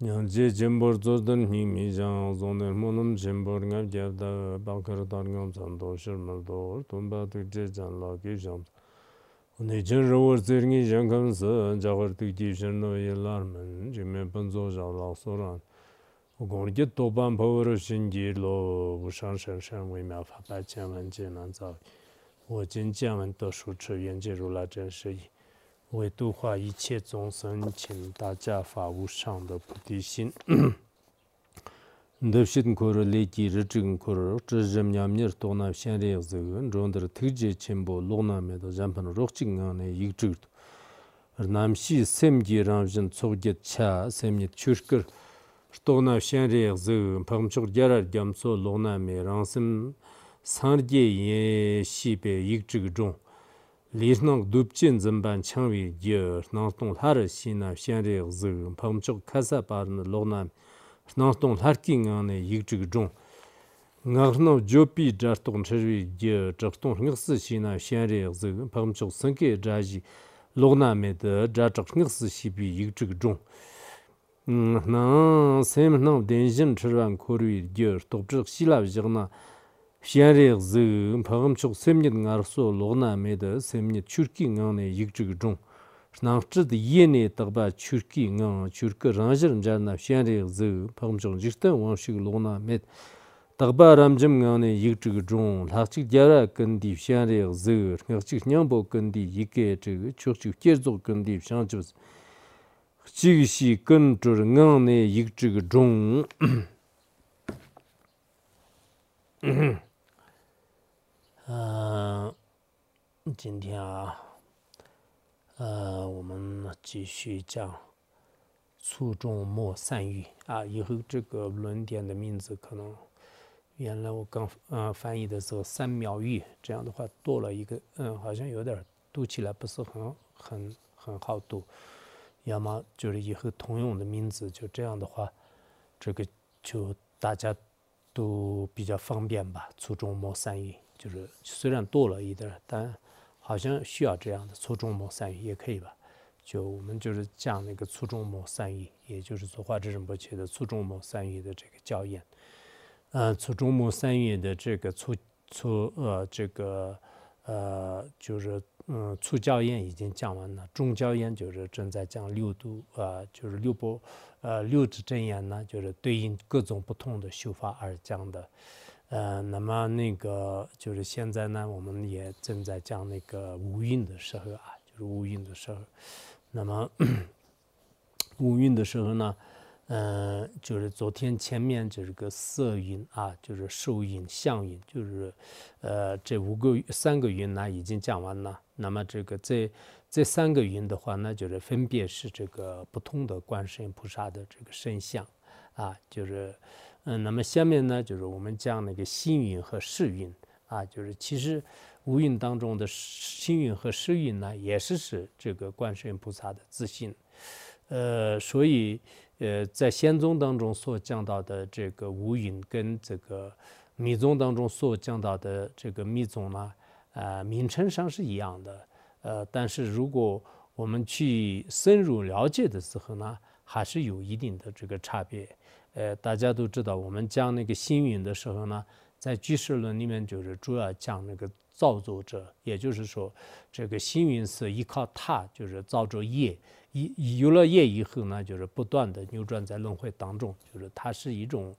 Nyamche chenpor tsortan himi zhang, zonden monum chenpor ngab gyabda, bakar tar ngam santo shirmal dor, tumba tukche chan laki shams. Oni chen rawar tsirngi zhang kamsa, jagar tukti shirno yelar man, jime panzo zhang lak soran. Gong ki topan pawar shingir lo, bushan shan shan wei mea fapa chen man chen an tsaki. Wo chen chen man to shu chi yuan che rula chen shi yi. 为度化一切众生，请大家发无上的菩提心。ndab shit koro leki rizhig koro zhizhim nyamnir tona shenri zhigan zhondar tijie chenpo lona me do jampan rochig ngane yigzhig namshi semgi ramzhin tsogget cha semni chushkir tona shenri zhigan pagmchog gyarar gyamso lona me rangsim sanrge ye shibe yigzhig zhong ལེ སྣང སྡུབ ཅན འཛིན པ ཆང བའི རྒྱུ སྣང སྟོང ལྷ རུ ཤེ ན ཞན རེ གཟུག ཕང ཅོག ཁ ས པ ར ལོག ན སྣང སྟོང ལྷ གི ངང ནས ཡིག ཅིག ཀྲུང ངག ནོ ཇོਪི ཇར ཏོང ཆར བའི རྒྱུ ཇག སྟོང ངག སི ཤེ ན ཞན རེ གཟུག ཕང ཅོག སང གེ ཇ ཞི ལོག ན མེ ད ཇ ཇག ངག སི ཤི པི ཡིག ཅིག ཀྲུང ཁོར བའི རྒྱུ ཏོག ཅག ཤི ལ ཞག ན xianreg zi mpagam chog semnyid ngar so logna me da semnyid churki ngang ne yikchig zhung. Shnangchid ye ne tagba churki ngang churka rangzhir njar na xianreg zi mpagam chog jishtan wangshig logna me tagba ramjim ngang ne yikchig zhung. Lakchig gyara kandi xianreg zi, shngakchig nyangbo kandi yike chig, chukchig kierzog kandi shangchibz. Chig shi kanchur ngang ne yikchig zhung. 嗯今天啊呃，我们继续讲粗重莫散语啊。以后这个论点的名字可能原来我刚呃翻译的时候三秒语，这样的话多了一个嗯，好像有点读起来不是很很很好读。要么就是以后通用的名字，就这样的话，这个就大家都比较方便吧。粗重莫散语就是虽然多了一点，但。好像需要这样的粗重末散语也可以吧？就我们就是讲那个粗重末散语，也就是说画这种不切的粗重末散语的这个教研。呃，粗重末散语的这个粗粗呃这个呃就是嗯粗教研已经讲完了，中教研就是正在讲六度啊，就是六波呃六字真言呢，就是对应各种不同的修法而讲的。呃，那么那个就是现在呢，我们也正在讲那个无韵的时候啊，就是无韵的时候。那么无韵的时候呢，呃，就是昨天前面就是个色韵啊，就是受韵、相韵，就是呃这五个三个韵呢已经讲完了。那么这个这这三个韵的话呢，就是分别是这个不同的观世音菩萨的这个身相啊，就是。嗯，那么下面呢，就是我们讲那个心运和世运啊，就是其实五蕴当中的心运和世运呢，也是是这个观世音菩萨的自信。呃，所以呃，在仙宗当中所讲到的这个五蕴，跟这个密宗当中所讲到的这个密宗呢，呃，名称上是一样的。呃，但是如果我们去深入了解的时候呢，还是有一定的这个差别。呃，大家都知道，我们讲那个星云的时候呢，在居士论里面就是主要讲那个造作者，也就是说，这个星云是依靠它，就是造作业，一有了业以后呢，就是不断的扭转在轮回当中，就是它是一种，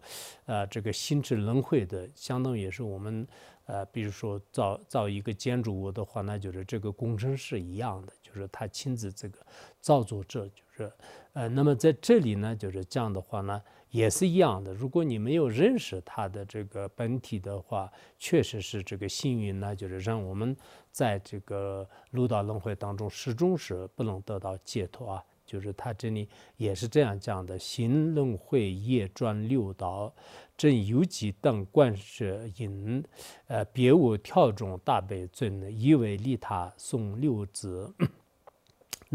呃，这个心智轮回的，相当于是我们，呃，比如说造造一个建筑物的话，那就是这个工程师一样的，就是他亲自这个造作者，就是，呃，那么在这里呢，就是这样的话呢。也是一样的，如果你没有认识它的这个本体的话，确实是这个幸运呢，就是让我们在这个六道轮回当中始终是不能得到解脱啊。就是他这里也是这样讲的：行轮回业转六道，正有几等观世音，呃，别无跳众大悲尊，以为利他送六字。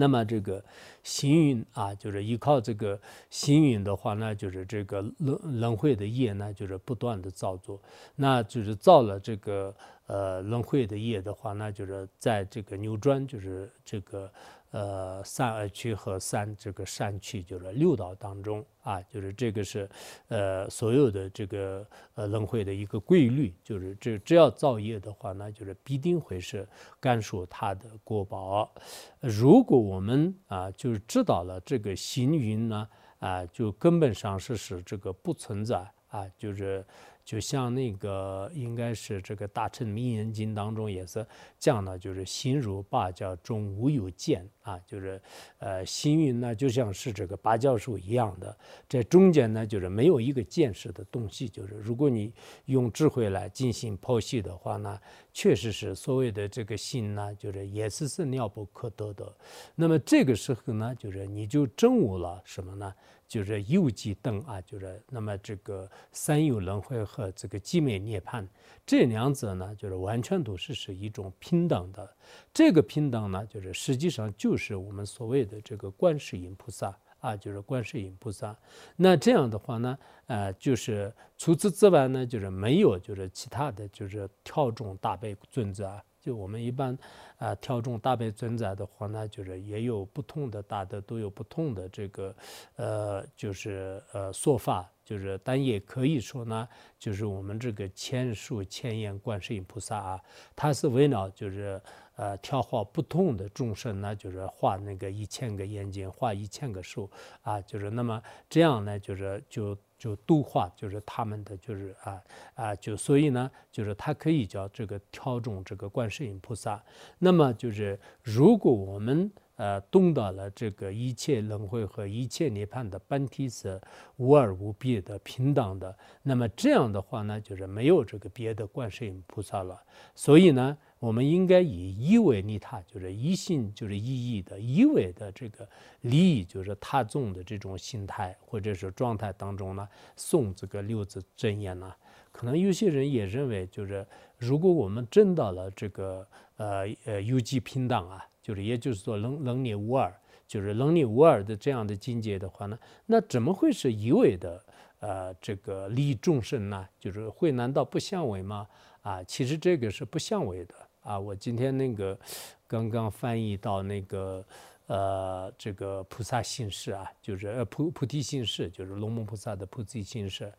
那么这个行云啊，就是依靠这个行云的话呢，就是这个轮轮回的业呢，就是不断的造作，那就是造了这个呃轮回的业的话，那就是在这个扭转，就是这个呃三恶趣和三这个善趣，就是六道当中啊，就是这个是呃所有的这个呃轮回的一个规律，就是这只要造业的话，那就是必定会是甘受他的果报。如果我们啊就是知道了这个行云呢啊，就根本上是使这个不存在啊，就是。就像那个应该是这个《大乘名言经》当中也是讲的，就是心如芭蕉中无有见啊，就是呃心云呢就像是这个芭蕉树一样的，在中间呢就是没有一个见识的东西，就是如果你用智慧来进行剖析的话呢，确实是所谓的这个心呢，就是也是是妙不可得的。那么这个时候呢，就是你就证悟了什么呢？就是右极灯啊，就是那么这个三有轮回和这个寂灭涅槃这两者呢，就是完全都是是一种平等的。这个平等呢，就是实际上就是我们所谓的这个观世音菩萨啊，就是观世音菩萨。那这样的话呢，呃，就是除此之外呢，就是没有就是其他的就是跳中大悲尊者。就我们一般，啊，挑中大悲尊者的话呢，就是也有不同的大德，都有不同的这个，呃，就是呃说法，就是但也可以说呢，就是我们这个千树千眼观世音菩萨啊，他是为了就是呃挑化不同的众生呢，就是画那个一千个眼睛，画一千个手啊，就是那么这样呢，就是就。就度化，就是他们的，就是啊啊，就所以呢，就是他可以叫这个挑中这个观世音菩萨。那么就是如果我们呃懂到了这个一切轮回和一切涅槃的本体是无二无别的平等的，那么这样的话呢，就是没有这个别的观世音菩萨了。所以呢。我们应该以一为利他，就是一心就是一意的，一为的这个利益，就是他众的这种心态或者是状态当中呢，诵这个六字真言呢，可能有些人也认为，就是如果我们证到了这个呃呃有机平等啊，就是也就是说能能力无二，就是能力无二的这样的境界的话呢，那怎么会是一味的呃这个利益众生呢？就是会难道不相违吗？啊，其实这个是不相违的。啊，我今天那个刚刚翻译到那个呃，这个菩萨心事啊，就是呃菩菩提心事，就是龙门菩萨的菩提心事。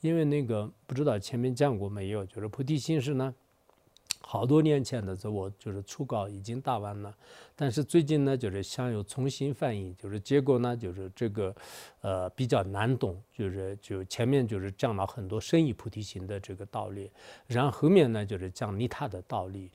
因为那个不知道前面讲过没有，就是菩提心事呢，好多年前的时候我就是初稿已经打完了。但是最近呢，就是想有重新翻译，就是结果呢，就是这个，呃，比较难懂，就是就前面就是讲了很多深意菩提心的这个道理，然后后面呢就是讲利他的道理，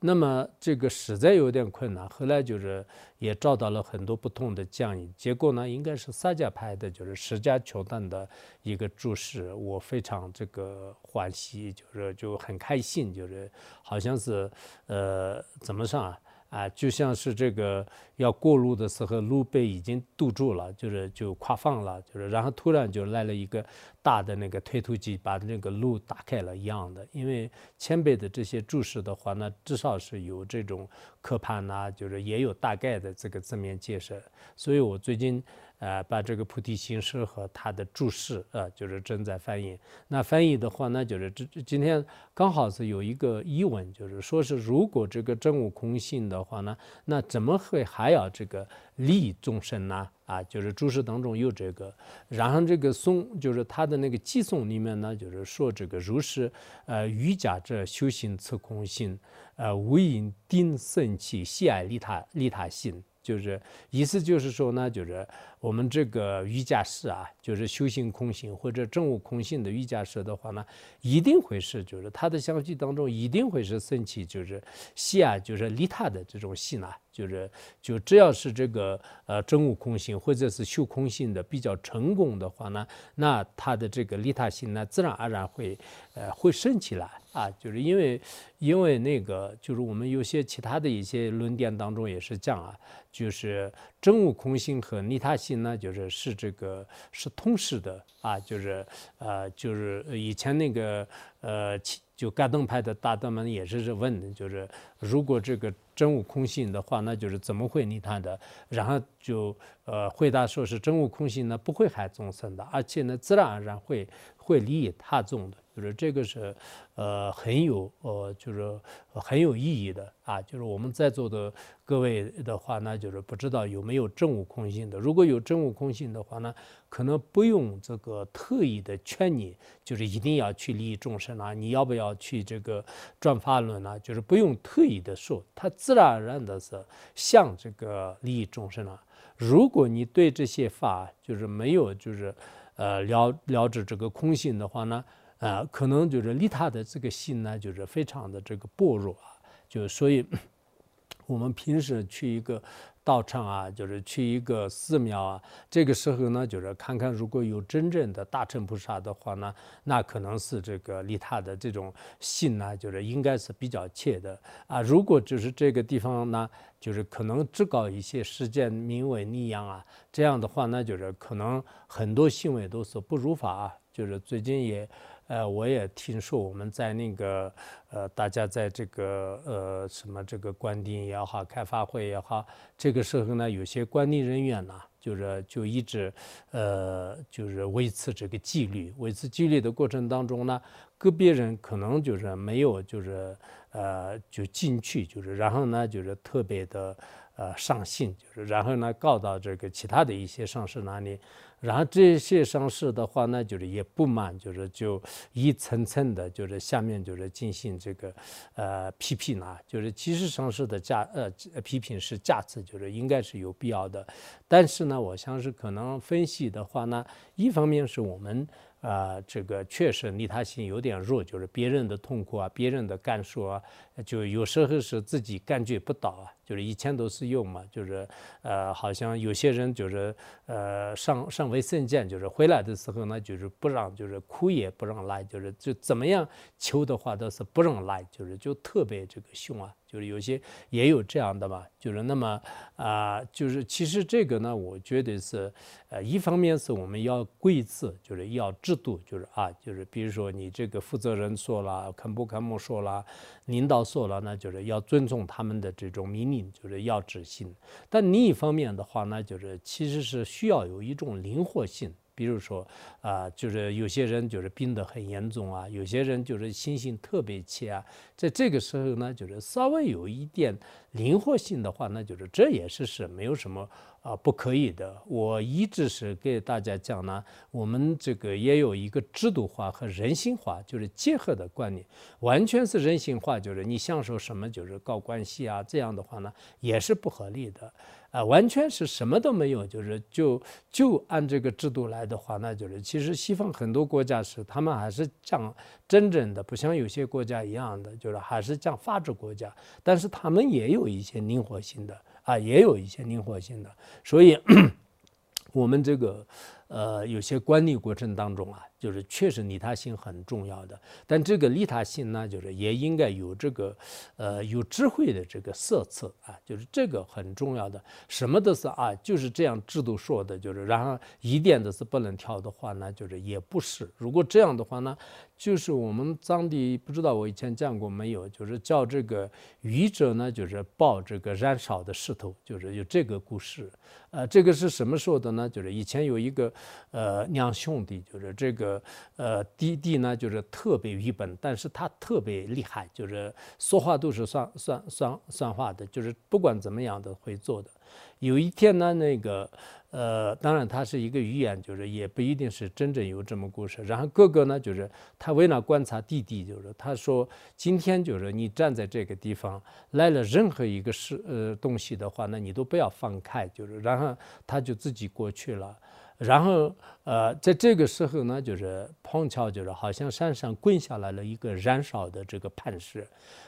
那么这个实在有点困难。后来就是也找到了很多不同的讲义，结果呢，应该是萨迦派的，就是释迦求旦的一个注释，我非常这个欢喜，就是就很开心，就是好像是呃怎么上啊？啊，就像是这个要过路的时候，路被已经堵住了，就是就跨放了，就是然后突然就来了一个大的那个推土机，把那个路打开了一样的。因为前辈的这些注释的话那，至少是有这种刻盘呐，就是也有大概的这个字面解释。所以我最近。呃，把这个菩提心师和他的注释，呃，就是正在翻译。那翻译的话呢，就是这今天刚好是有一个疑问，就是说是如果这个真悟空性的话呢，那怎么会还要这个利众生呢？啊，就是注释当中有这个。然后这个颂，就是他的那个偈颂里面呢，就是说这个如是，呃，瑜伽者修行此空性，呃，无因定生起喜爱利他利他心。就是意思就是说呢，就是我们这个瑜伽师啊，就是修行空性或者证悟空性的瑜伽师的话呢，一定会是就是他的相续当中一定会是升起就是喜啊，就是利他的这种心呐。就是就只要是这个呃真悟空性或者是修空性的比较成功的话呢，那他的这个利他心呢，自然而然会呃会升起来啊。就是因为因为那个就是我们有些其他的一些论点当中也是讲啊，就是真悟空性和利他心呢，就是是这个是同时的啊。就是呃就是以前那个呃就盖登派的大德们也是问的，就是如果这个。真悟空性的话，那就是怎么会利他的？然后就呃回答说是真悟空性呢，不会害众生的，而且呢自然而然会会利益他众的。就是这个是，呃，很有呃，就是很有意义的啊。就是我们在座的各位的话呢，就是不知道有没有真悟空性的。如果有真悟空性的话呢，可能不用这个特意的劝你，就是一定要去利益众生啊。你要不要去这个转法轮呢？就是不用特意的说，它自然而然的是向这个利益众生了。如果你对这些法就是没有就是呃了了知这个空性的话呢，啊，可能就是利他的这个心呢，就是非常的这个薄弱啊，就所以我们平时去一个。道场啊，就是去一个寺庙啊，这个时候呢，就是看看如果有真正的大乘菩萨的话呢，那可能是这个利他的这种信呢，就是应该是比较切的啊。如果就是这个地方呢，就是可能只搞一些实践名为逆样啊，这样的话呢，就是可能很多行为都是不如法啊。就是最近也。呃，我也听说我们在那个呃，大家在这个呃什么这个关丁也好，开发会也好，这个时候呢，有些关丁人员呢，就是就一直呃就是维持这个纪律，维持纪律的过程当中呢，个别人可能就是没有就是呃就进去，就是然后呢就是特别的呃上心，就是然后呢告到这个其他的一些上司那里。然后这些上市的话呢，就是也不满，就是就一层层的，就是下面就是进行这个呃批评啊，就是其实上市的价呃批评是价值，就是应该是有必要的。但是呢，我像是可能分析的话呢，一方面是我们。啊，这个确实利他心有点弱，就是别人的痛苦啊，别人的感受啊，就有时候是自己感觉不到啊。就是以前都是有嘛，就是呃，好像有些人就是呃上上卫生间，就是回来的时候呢，就是不让，就是哭也不让来，就是就怎么样求的话都是不让来，就是就特别这个凶啊。就是有些也有这样的嘛，就是那么啊，就是其实这个呢，我觉得是，呃，一方面是我们要规制，就是要制度，就是啊，就是比如说你这个负责人说了，肯不肯不说了，领导说了，那就是要尊重他们的这种命令，就是要执行。但另一方面的话呢，就是其实是需要有一种灵活性。比如说啊，就是有些人就是病得很严重啊，有些人就是心性特别切啊，在这个时候呢，就是稍微有一点灵活性的话，那就是这也是是没有什么啊不可以的。我一直是给大家讲呢，我们这个也有一个制度化和人性化就是结合的观念，完全是人性化，就是你享受什么就是搞关系啊，这样的话呢也是不合理的。啊，完全是什么都没有，就是就就按这个制度来的话，那就是其实西方很多国家是他们还是讲真正的，不像有些国家一样的，就是还是讲法治国家，但是他们也有一些灵活性的啊，也有一些灵活性的，所以 我们这个呃有些管理过程当中啊。就是确实利他心很重要的，但这个利他心呢，就是也应该有这个，呃，有智慧的这个色彩啊，就是这个很重要的。什么都是啊，就是这样制度说的，就是然后一点都是不能跳的话呢，就是也不是。如果这样的话呢，就是我们当地不知道我以前讲过没有，就是叫这个愚者呢，就是抱这个燃烧的石头，就是有这个故事。呃，这个是什么说的呢？就是以前有一个呃两兄弟，就是这个。呃，弟弟呢，就是特别愚笨，但是他特别厉害，就是说话都是算算算算话的，就是不管怎么样都会做的。有一天呢，那个呃，当然他是一个寓言，就是也不一定是真正有这么故事。然后哥哥呢，就是他为了观察弟弟，就是他说今天就是你站在这个地方来了任何一个事呃东西的话，那你都不要放开，就是然后他就自己过去了。然后，呃，在这个时候呢，就是碰巧就是好像山上滚下来了一个燃烧的这个磐石，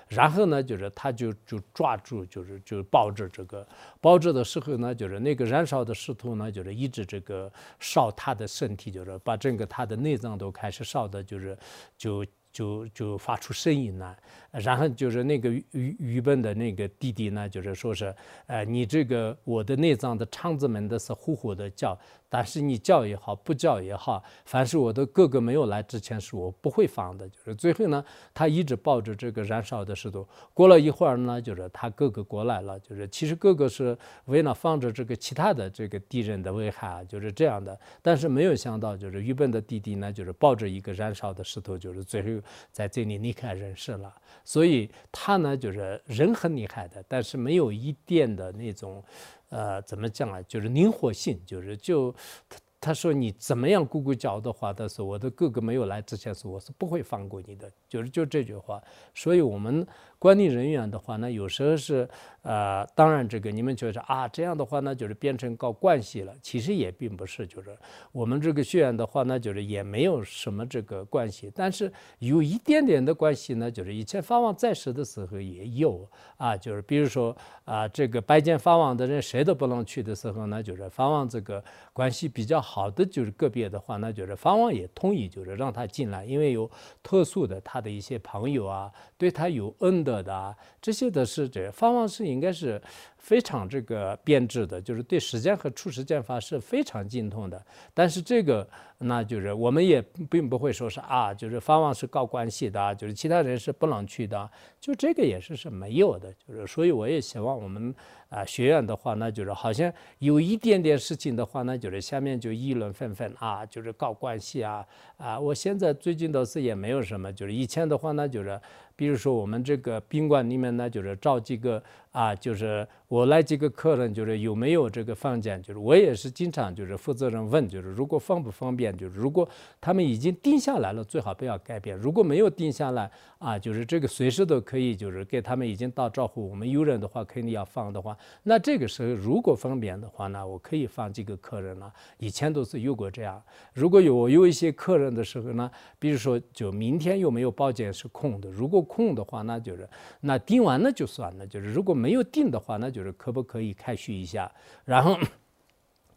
然后呢，就是他就就抓住，就是就抱着这个抱着的时候呢，就是那个燃烧的石头呢，就是一直这个烧他的身体，就是把整个他的内脏都开始烧的，就是就。就就发出声音来，然后就是那个愚愚笨的那个弟弟呢，就是说是，呃，你这个我的内脏的肠子们都是呼呼的叫，但是你叫也好，不叫也好，凡是我的哥哥没有来之前，是我不会放的。就是最后呢，他一直抱着这个燃烧的石头。过了一会儿呢，就是他哥哥过来了，就是其实哥哥是为了防止这个其他的这个敌人的危害啊，就是这样的。但是没有想到，就是于本的弟弟呢，就是抱着一个燃烧的石头，就是最后在这里离开人世了。所以他呢，就是人很厉害的，但是没有一点的那种。呃，怎么讲啊？就是灵活性，就是就他他说你怎么样咕咕叫的话，他说我的哥哥没有来之前是我是不会放过你的，就是就这句话。所以我们。管理人员的话呢，有时候是，呃，当然这个你们觉得啊，这样的话呢，就是变成搞关系了。其实也并不是，就是我们这个学院的话呢，就是也没有什么这个关系，但是有一点点的关系呢，就是以前法王在世的时候也有啊，就是比如说啊，这个拜见法王的人谁都不能去的时候呢，就是法王这个关系比较好的就是个别的话那，就是法王也同意，就是让他进来，因为有特殊的他的一些朋友啊，对他有恩。的的这些都是这方法是应该是非常这个编制的，就是对时间和处时间法是非常精通的。但是这个那就是我们也并不会说是啊，就是方法是搞关系的，就是其他人是不能去的，就这个也是是没有的。就是所以我也希望我们啊学院的话，那就是好像有一点点事情的话，那就是下面就议论纷纷啊，就是搞关系啊啊！我现在最近倒是也没有什么，就是以前的话，那就是。比如说我们这个宾馆里面呢，就是找几个啊，就是我来几个客人，就是有没有这个房间，就是我也是经常就是负责人问，就是如果方不方便，就是如果他们已经定下来了，最好不要改变；如果没有定下来啊，就是这个随时都可以，就是给他们已经打招呼，我们有人的话肯定要放的话，那这个时候如果方便的话呢，我可以放几个客人了。以前都是有过这样，如果有有一些客人的时候呢，比如说就明天有没有包间是空的，如果空的话，那就是那订完了就算了。就是如果没有定的话，那就是可不可以开续一下？然后。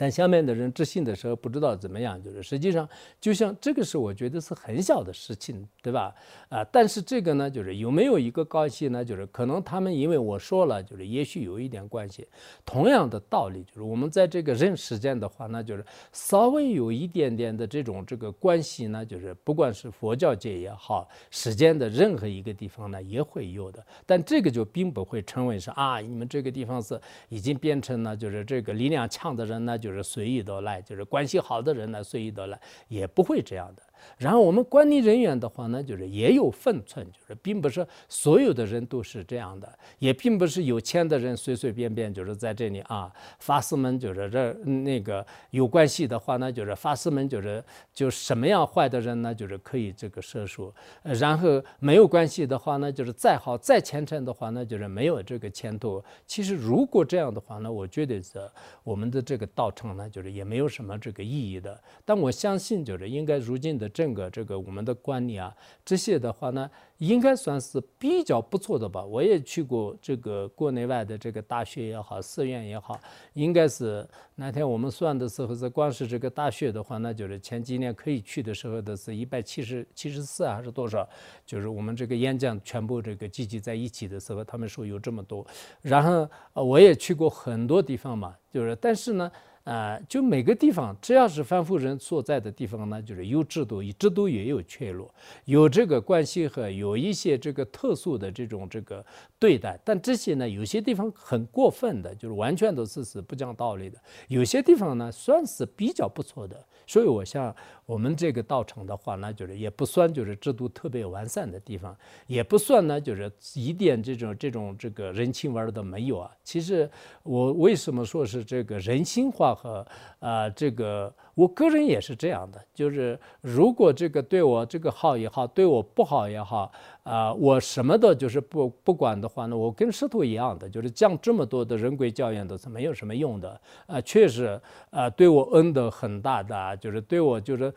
但下面的人执行的时候不知道怎么样，就是实际上就像这个是我觉得是很小的事情，对吧？啊，但是这个呢，就是有没有一个关系呢？就是可能他们因为我说了，就是也许有一点关系。同样的道理，就是我们在这个认时间的话，那就是稍微有一点点的这种这个关系呢，就是不管是佛教界也好，时间的任何一个地方呢也会有的。但这个就并不会成为是啊，你们这个地方是已经变成了就是这个力量强的人呢就。就是随意的来，就是关系好的人呢，随意的来，也不会这样的。然后我们管理人员的话呢，就是也有分寸，就是并不是所有的人都是这样的，也并不是有钱的人随随便便就是在这里啊，法师们就是这那个有关系的话呢，就是法师们就是就什么样坏的人呢，就是可以这个设数。然后没有关系的话呢，就是再好再虔诚的话呢，就是没有这个前途。其实如果这样的话呢，我觉得是我们的这个道场呢，就是也没有什么这个意义的。但我相信就是应该如今的。整个这个我们的管理啊，这些的话呢，应该算是比较不错的吧。我也去过这个国内外的这个大学也好，寺院也好，应该是那天我们算的时候，是光是这个大学的话，那就是前几年可以去的时候的是一百七十七十四还是多少？就是我们这个演讲全部这个聚集在一起的时候，他们说有这么多。然后我也去过很多地方嘛，就是但是呢。啊，就每个地方，只要是凡夫人所在的地方呢，就是有制度，制度也有缺落，有这个关系和有一些这个特殊的这种这个对待。但这些呢，有些地方很过分的，就是完全都是是不讲道理的；有些地方呢，算是比较不错的。所以，我想我们这个道场的话呢，就是也不算就是制度特别完善的地方，也不算呢就是一点这种这种这个人情味儿都没有啊。其实我为什么说是这个人性化和啊这个？我个人也是这样的，就是如果这个对我这个好也好，对我不好也好，啊，我什么的就是不不管的话呢，我跟师徒一样的，就是讲这么多的人规教言都是没有什么用的，啊，确实，啊，对我恩德很大的，就是对我就是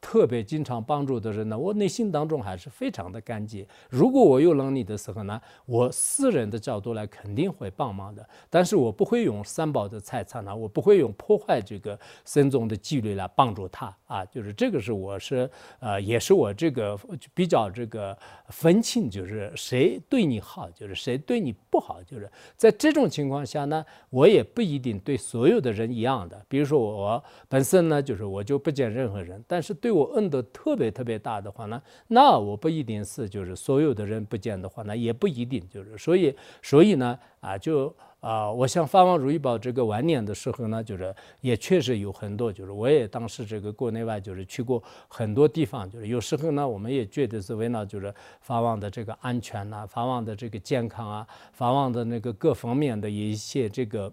特别经常帮助的人呢，我内心当中还是非常的感激。如果我有能力的时候呢，我私人的角度来肯定会帮忙的，但是我不会用三宝的财产呢，我不会用破坏这个僧宗的纪律。来帮助他啊，就是这个是我是呃，也是我这个比较这个分清，就是谁对你好，就是谁对你不好，就是在这种情况下呢，我也不一定对所有的人一样的。比如说我本身呢，就是我就不见任何人，但是对对我恩德特别特别大的话呢，那我不一定是就是所有的人不见的话，那也不一定就是所以所以呢啊就。啊，我像发往如意宝这个晚年的时候呢，就是也确实有很多，就是我也当时这个国内外就是去过很多地方，就是有时候呢，我们也觉得是为了就是发往的这个安全呐，发往的这个健康啊，发往的那个各方面的一些这个。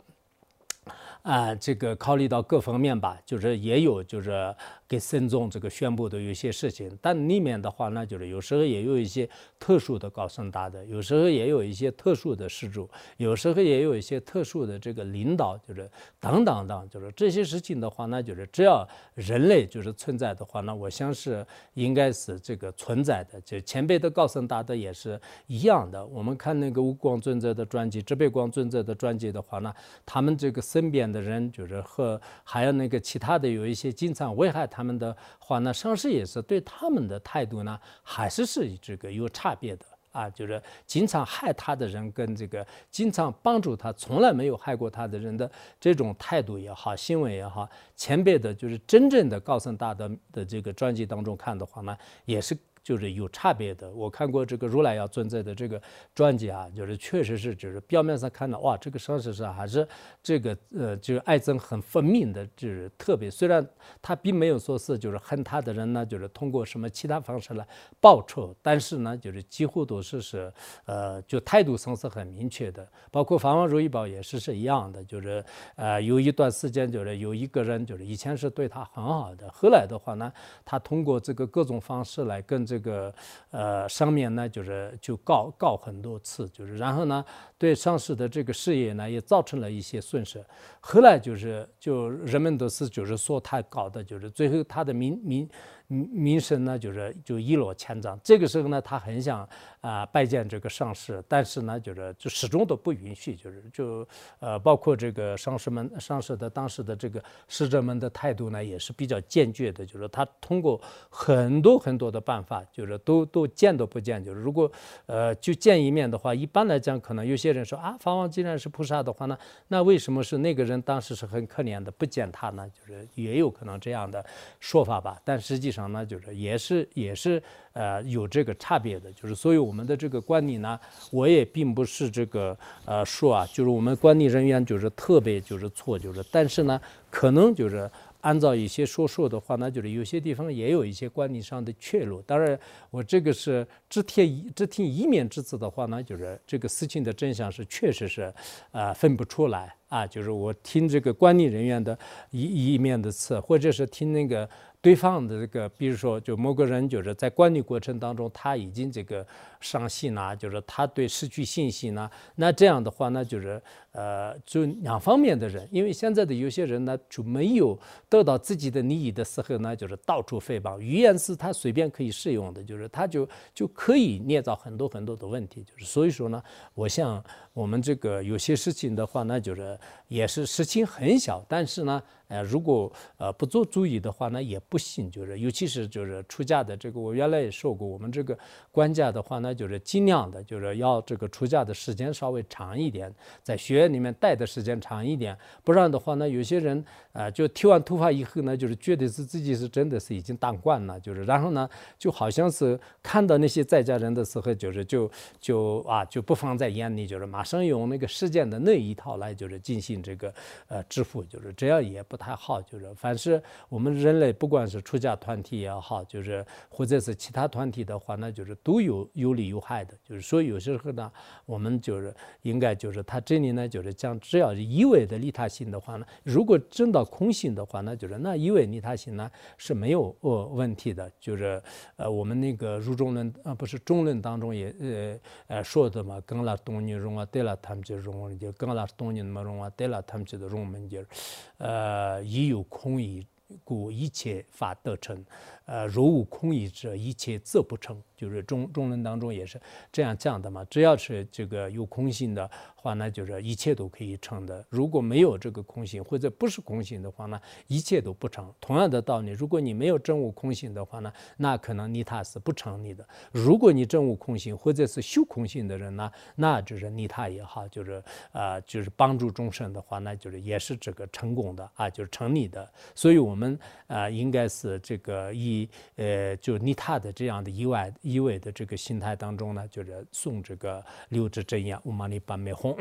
啊，这个考虑到各方面吧，就是也有就是给孙总这个宣布的有些事情，但里面的话呢，就是有时候也有一些特殊的高僧大德，有时候也有一些特殊的施主，有时候也有一些特殊的这个领导，就是等等等，就是这些事情的话那，就是只要人类就是存在的话那，我想是应该是这个存在的。就前辈的高僧大德也是一样的。我们看那个无光尊者的传记、智悲光尊者的传记的话呢，他们这个身边。的人就是和还有那个其他的有一些经常危害他他们的话呢，上师也是对他们的态度呢，还是是这个有差别的啊。就是经常害他的人跟这个经常帮助他从来没有害过他的人的这种态度也好，行为也好，前辈的就是真正的高僧大德的这个专辑当中看的话呢，也是。就是有差别的。我看过这个如来要存在的这个传记啊，就是确实是，就是表面上看到哇，这个上师是还是这个呃，就是爱憎很分明的，就是特别。虽然他并没有说是就是恨他的人呢，就是通过什么其他方式来报仇，但是呢，就是几乎都是是呃，就态度上是很明确的。包括法王如意宝也是是一样的，就是呃，有一段时间就是有一个人就是以前是对他很好的，后来的话呢，他通过这个各种方式来跟这这个呃上面呢，就是就告告很多次，就是然后呢，对上市的这个事业呢，也造成了一些损失。后来就是就人们都是就是说他搞的，就是最后他的名名。名声呢，就是就一落千丈。这个时候呢，他很想啊拜见这个上师，但是呢，就是就始终都不允许，就是就呃，包括这个上师们、上师的当时的这个使者们的态度呢，也是比较坚决的，就是他通过很多很多的办法，就是都都见都不见。就是如果呃就见一面的话，一般来讲，可能有些人说啊，法王既然是菩萨的话呢，那为什么是那个人当时是很可怜的不见他呢？就是也有可能这样的说法吧，但实际。上呢，就是也是也是呃有这个差别的，就是所以我们的这个观念呢，我也并不是这个呃说啊，就是我们管理人员就是特别就是错，就是但是呢，可能就是按照一些说说的话，那就是有些地方也有一些观念上的缺漏。当然，我这个是只听只听一面之词的话呢，就是这个事情的真相是确实是呃分不出来啊，就是我听这个管理人员的一一面的词，或者是听那个。对方的这个，比如说，就某个人就是在管理过程当中，他已经这个伤心呐，就是他对失去信心了。那这样的话呢，就是呃，就两方面的人，因为现在的有些人呢，就没有得到自己的利益的时候呢，就是到处诽谤，语言是他随便可以适用的，就是他就就可以捏造很多很多的问题。就是所以说呢，我像我们这个有些事情的话呢，就是也是事情很小，但是呢。呃，如果呃不做注意的话，那也不行。就是尤其是就是出家的这个，我原来也说过，我们这个官家的话呢，就是尽量的，就是要这个出家的时间稍微长一点，在学院里面待的时间长一点。不然的话呢，有些人啊，就剃完头发以后呢，就是觉得是自己是真的是已经当官了，就是然后呢，就好像是看到那些在家人的时候，就是就就啊就不放在眼里，就是马上用那个世间的那一套来就是进行这个呃支付，就是这样也不。太好，就是凡是我们人类，不管是出家团体也好，就是或者是其他团体的话，那就是都有有有害的。就是说，有时候呢，我们就是应该就是他这里呢，就是讲，只要是一味的利他心的话呢，如果真到空心的话，那就是那一味利他心呢是没有呃问题的。就是呃，我们那个入中论啊，不是中论当中也呃呃说的嘛，跟了东尼容啊，对了他们就容就跟了东尼那么容啊，对了他们就的容门就呃。呃，亦有空意，故一切法得成；呃，如无空意者，一切则不成。就是中中论当中也是这样讲的嘛。只要是这个有空性的话呢，就是一切都可以成的；如果没有这个空性或者不是空性的话呢，一切都不成。同样的道理，如果你没有真悟空性的话呢，那可能尼他是不成立的。如果你真悟空性或者是修空性的人呢，那就是尼他也好，就是啊，就是帮助众生的话，那就是也是这个成功的啊，就是成立的。所以，我们啊，应该是这个以呃，就尼他的这样的意外意味的这个心态当中呢，就是诵这个六字真言，乌玛尼巴美吽。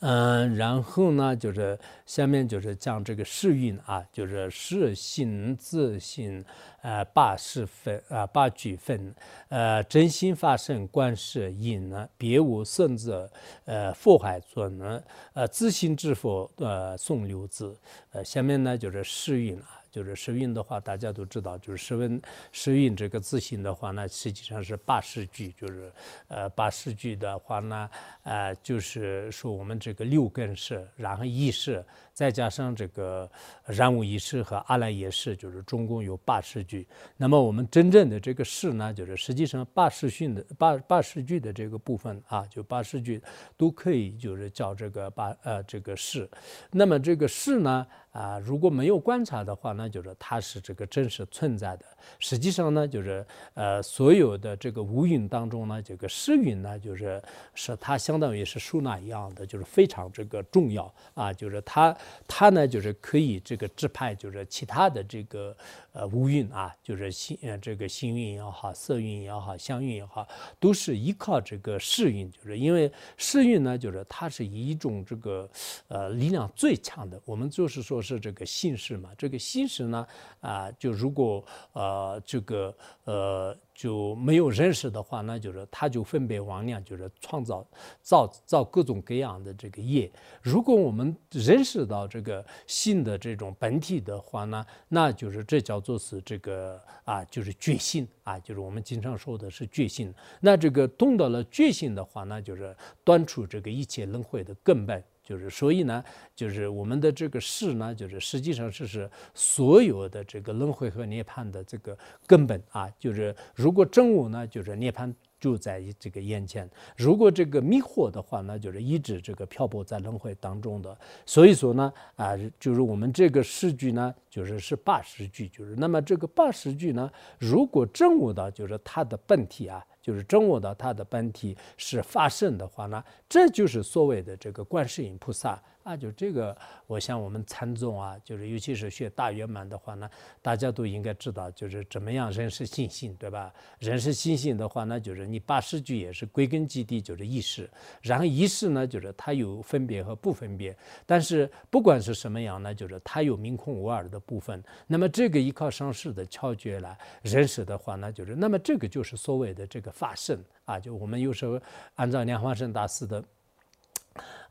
嗯，然后呢，就是下面就是讲这个世运啊，就是世信自信，呃，八世分啊，八举分，呃，真心发生观世音呢，别无圣者，呃，佛海尊呢，呃，自信之佛，呃，诵六字，呃，下面呢就是世运啊。就是时运的话，大家都知道，就是时运时运这个字形的话呢，实际上是八十句，就是呃八十句的话呢，呃就是说我们这个六根是，然后意识。再加上这个然无一事和阿赖耶识，就是中共有八十句。那么我们真正的这个事呢，就是实际上八十训的八八十句的这个部分啊，就八十句都可以就是叫这个八呃这个事。那么这个事呢啊，如果没有观察的话，那就是它是这个真实存在的。实际上呢，就是呃所有的这个无蕴当中呢，这个湿云呢，就是是它相当于是收纳一样的，就是非常这个重要啊，就是它。它呢，就是可以这个支配，就是其他的这个呃五蕴啊，就是星呃这个星运也好，色运也好，相运也好，都是依靠这个世运，就是因为世运呢，就是它是一种这个呃力量最强的。我们就是说是这个心识嘛，这个心识呢啊，就如果呃这个呃。就没有认识的话，那就是他就分别妄念，就是创造造造各种各样的这个业。如果我们认识到这个性的这种本体的话呢，那就是这叫做是这个啊，就是觉性啊，就是我们经常说的是觉性。那这个动到了觉性的话，那就是断除这个一切轮回的根本。就是所以呢，就是我们的这个事呢，就是实际上是是所有的这个轮回和涅槃的这个根本啊。就是如果正悟呢，就是涅槃就在这个眼前；如果这个迷惑的话呢，就是一直这个漂泊在轮回当中的。所以说呢，啊，就是我们这个诗句呢，就是是八十句，就是那么这个八十句呢，如果正悟的，就是它的本体啊。就是真我的他的本体是发生的话呢，这就是所谓的这个观世音菩萨。啊，就这个，我想我们禅宗啊，就是尤其是学大圆满的话呢，大家都应该知道，就是怎么样认识信心，对吧？认识信心的话呢，就是你八十句也是归根结底就是意识，然后意识呢，就是它有分别和不分别，但是不管是什么样呢，就是它有明空无二的部分。那么这个依靠上师的窍诀来认识的话呢，就是那么这个就是所谓的这个法身啊，就我们有时候按照莲花生大师的。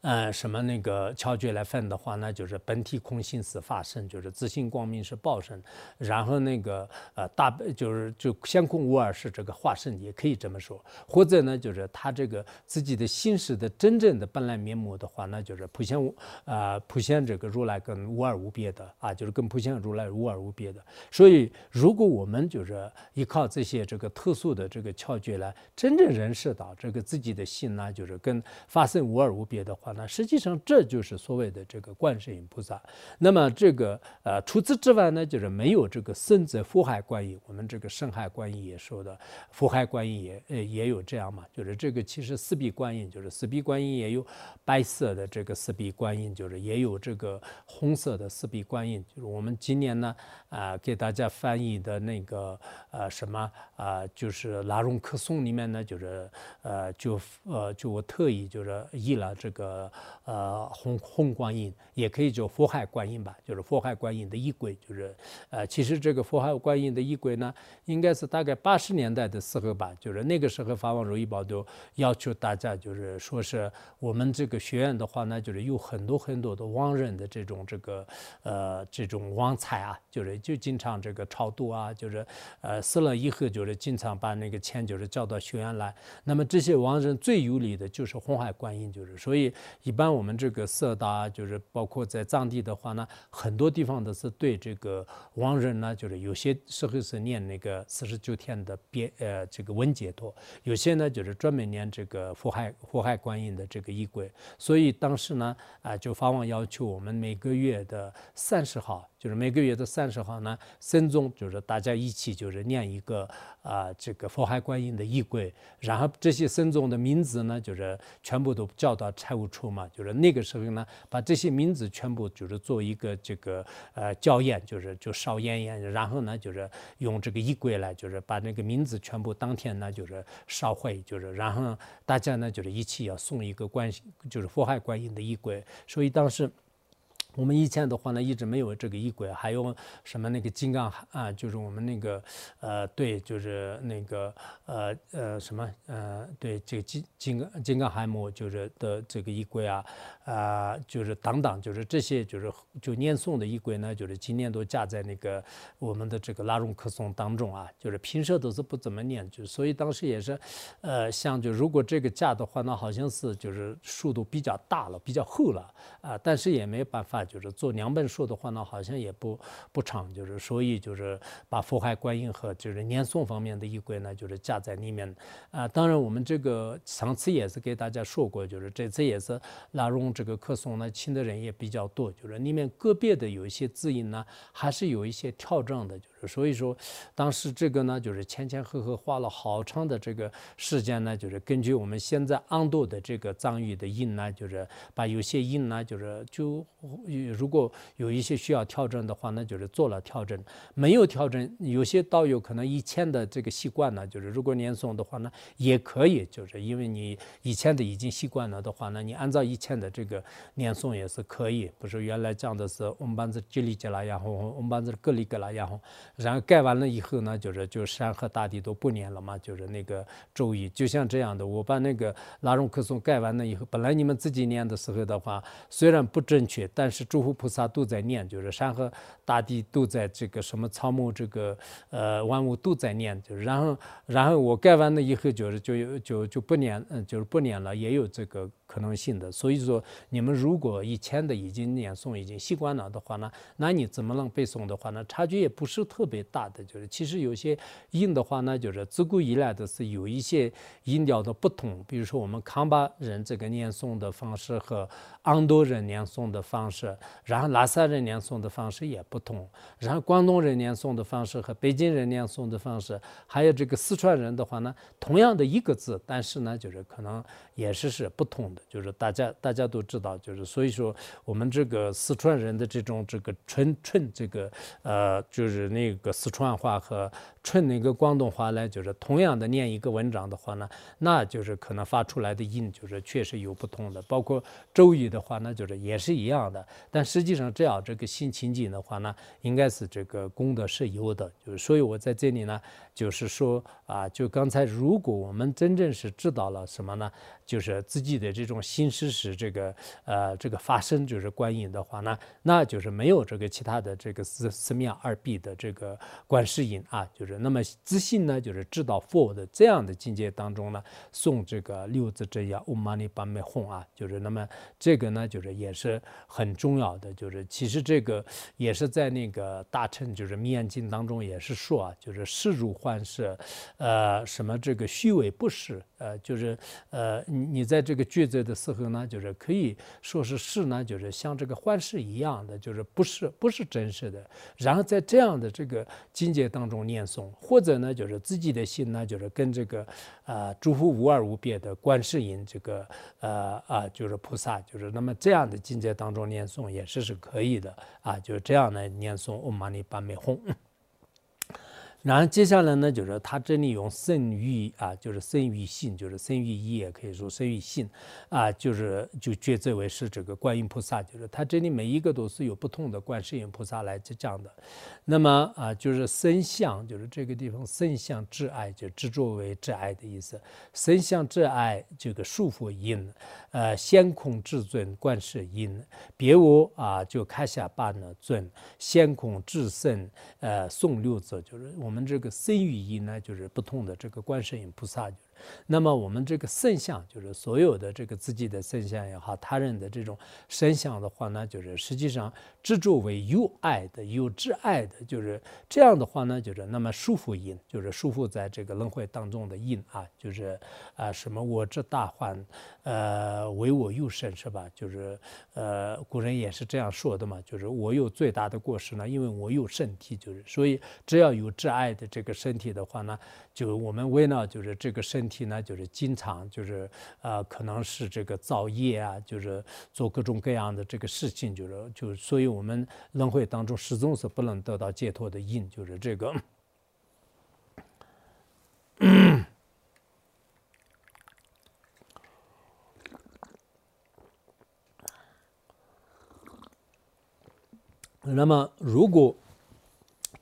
呃，什么那个窍诀来分的话，那就是本体空性是法身，就是自性光明是报身，然后那个呃大就是就相空无二是这个化身，也可以这么说。或者呢，就是他这个自己的心识的真正的本来面目的话，那就是普现啊普现这个如来跟无二无别的啊，就是跟普现如来无二无别的。所以，如果我们就是依靠这些这个特殊的这个窍诀来真正认识到这个自己的心呢，就是跟法身无二无别的话。那实际上这就是所谓的这个观世音菩萨。那么这个呃，除此之外呢，就是没有这个深泽福海观音。我们这个深海观音也说的，福海观音也呃也有这样嘛。就是这个其实四臂观音，就是四臂观音也有白色的这个四臂观音，就是也有这个红色的四臂观音。就是我们今年呢啊给大家翻译的那个呃什么啊，就是《拉荣克颂》里面呢，就是呃就呃就我特意就是译了这个。呃，红红观音也可以叫佛海观音吧，就是佛海观音的衣柜，就是呃，其实这个佛海观音的衣柜呢，应该是大概八十年代的时候吧，就是那个时候法王如意宝都要求大家，就是说是我们这个学院的话呢，就是有很多很多的亡人的这种这个呃这种亡财啊，就是就经常这个超度啊，就是呃死了以后就是经常把那个钱就是交到学院来，那么这些亡人最有利的就是红海观音，就是所以。一般我们这个色达就是包括在藏地的话呢，很多地方都是对这个亡人呢，就是有些时候是念那个四十九天的别呃这个文解脱，有些呢就是专门念这个祸害祸害观音的这个衣柜。所以当时呢啊就法王要求我们每个月的三十号。就是每个月的三十号呢，僧众就是大家一起就是念一个啊这个佛海观音的仪轨，然后这些僧众的名字呢，就是全部都叫到财务处嘛，就是那个时候呢，把这些名字全部就是做一个这个呃校验，就是就烧烟烟，然后呢就是用这个仪轨来，就是把那个名字全部当天呢就是烧毁，就是然后大家呢就是一起要送一个观就是佛海观音的仪轨，所以当时。我们以前的话呢，一直没有这个衣柜，还有什么那个金刚啊，就是我们那个呃，对，就是那个呃呃什么呃，对，这个金金刚金刚海母就是的这个衣柜啊。啊，就是等等，就是这些，就是就念诵的仪轨呢，就是今年都加在那个我们的这个拉荣克诵当中啊，就是平时都是不怎么念，就所以当时也是，呃，像就如果这个加的话，那好像是就是数都比较大了，比较厚了啊，但是也没办法，就是做两本书的话呢，好像也不不长，就是所以就是把佛海观音和就是念诵方面的仪轨呢，就是加在里面啊。当然我们这个上次也是给大家说过，就是这次也是拉拢。这个课诵呢，听的人也比较多，就是里面个别的有一些字音呢，还是有一些调整的，就所以说，当时这个呢，就是前前后后花了好长的这个时间呢，就是根据我们现在安度的这个藏语的音呢，就是把有些音呢，就是就如果有一些需要调整的话，那就是做了调整；没有调整，有些道友可能以前的这个习惯呢，就是如果念诵的话呢，也可以，就是因为你以前的已经习惯了的话呢，你按照以前的这。个念诵也是可以，不是原来讲的是我们班子吉里吉拉呀，我们班子格里格拉呀，然后盖完了以后呢，就是就山河大地都不念了嘛，就是那个咒语，就像这样的，我把那个拉荣克诵盖完了以后，本来你们自己念的时候的话，虽然不正确，但是诸佛菩萨都在念，就是山河大地都在这个什么草木这个呃万物都在念，就然后然后我盖完了以后，就是就就就不念，嗯，就是不念了，也有这个。可能性的，所以说你们如果以前的已经念诵已经习惯了的话呢，那你怎么能背诵的话呢？差距也不是特别大的，就是其实有些音的话呢，就是自古以来的是有一些音调的不同，比如说我们康巴人这个念诵的方式和安多人念诵的方式，然后拉萨人念诵的方式也不同，然后广东人念诵的方式和北京人念诵的方式，还有这个四川人的话呢，同样的一个字，但是呢，就是可能也是是不同的。就是大家大家都知道，就是所以说我们这个四川人的这种这个纯纯这个呃，就是那个四川话和纯那个广东话呢，就是同样的念一个文章的话呢，那就是可能发出来的音就是确实有不同的。包括周语的话那，就是也是一样的。但实际上这样这个新情景的话呢，应该是这个功德是有的。就是所以我在这里呢，就是说啊，就刚才如果我们真正是知道了什么呢？就是自己的这种心事是这个呃这个发生就是观音的话呢，那就是没有这个其他的这个四四面二臂的这个观世音啊，就是那么自信呢，就是知道佛的这样的境界当中呢，诵这个六字真言嗡嘛呢叭咪吽啊，就是那么这个呢，就是也是很重要的，就是其实这个也是在那个大乘就是密严经当中也是说啊，就是世如幻是，呃什么这个虚伪不实，呃就是呃。你在这个抉择的时候呢，就是可以说是是呢，就是像这个幻视一样的，就是不是不是真实的。然后在这样的这个境界当中念诵，或者呢，就是自己的心呢，就是跟这个啊诸佛无二无别的观世音这个呃啊就是菩萨，就是那么这样的境界当中念诵也是是可以的啊，就是这样的念诵嗡嘛呢叭咪吽。然后接下来呢，就是他这里用生于啊，就是生于性，就是生于意，也可以说生于性，啊，就是就抉择为是这个观音菩萨，就是他这里每一个都是有不同的观世音菩萨来讲的。那么啊，就是生相，就是这个地方生相挚爱，就执着为挚爱的意思。生相挚爱这个束缚因，呃，先空至尊观世音，别无啊，就开下八呢尊，先空至圣，呃，宋六者就是我。我们这个生与音呢，就是不同的这个观世音菩萨。那么我们这个圣像，就是所有的这个自己的圣像也好，他人的这种圣像的话呢，就是实际上执着为有爱的、有挚爱的，就是这样的话呢，就是那么束缚因，就是束缚在这个轮回当中的因啊，就是啊什么我之大患，呃唯我有身是吧？就是呃古人也是这样说的嘛，就是我有最大的过失呢，因为我有身体，就是所以只要有挚爱的这个身体的话呢。就我们为了就是这个身体题呢，就是经常就是呃，可能是这个造业啊，就是做各种各样的这个事情，就是就所以我们轮回当中始终是不能得到解脱的因，就是这个。那么如果。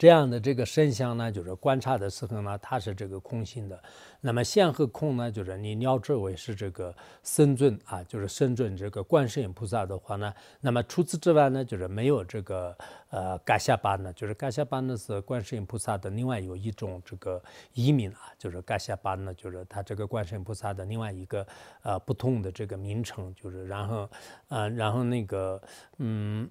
这样的这个身相呢，就是观察的时候呢，它是这个空性的。那么相和空呢，就是你了知为是这个身尊啊，就是身尊这个观世音菩萨的话呢，那么除此之外呢，就是没有这个呃嘎夏巴呢，就是嘎夏巴呢是观世音菩萨的另外有一种这个译名啊，就是嘎夏巴呢，就是它这个观世音菩萨的另外一个呃不同的这个名称，就是然后呃然后那个嗯。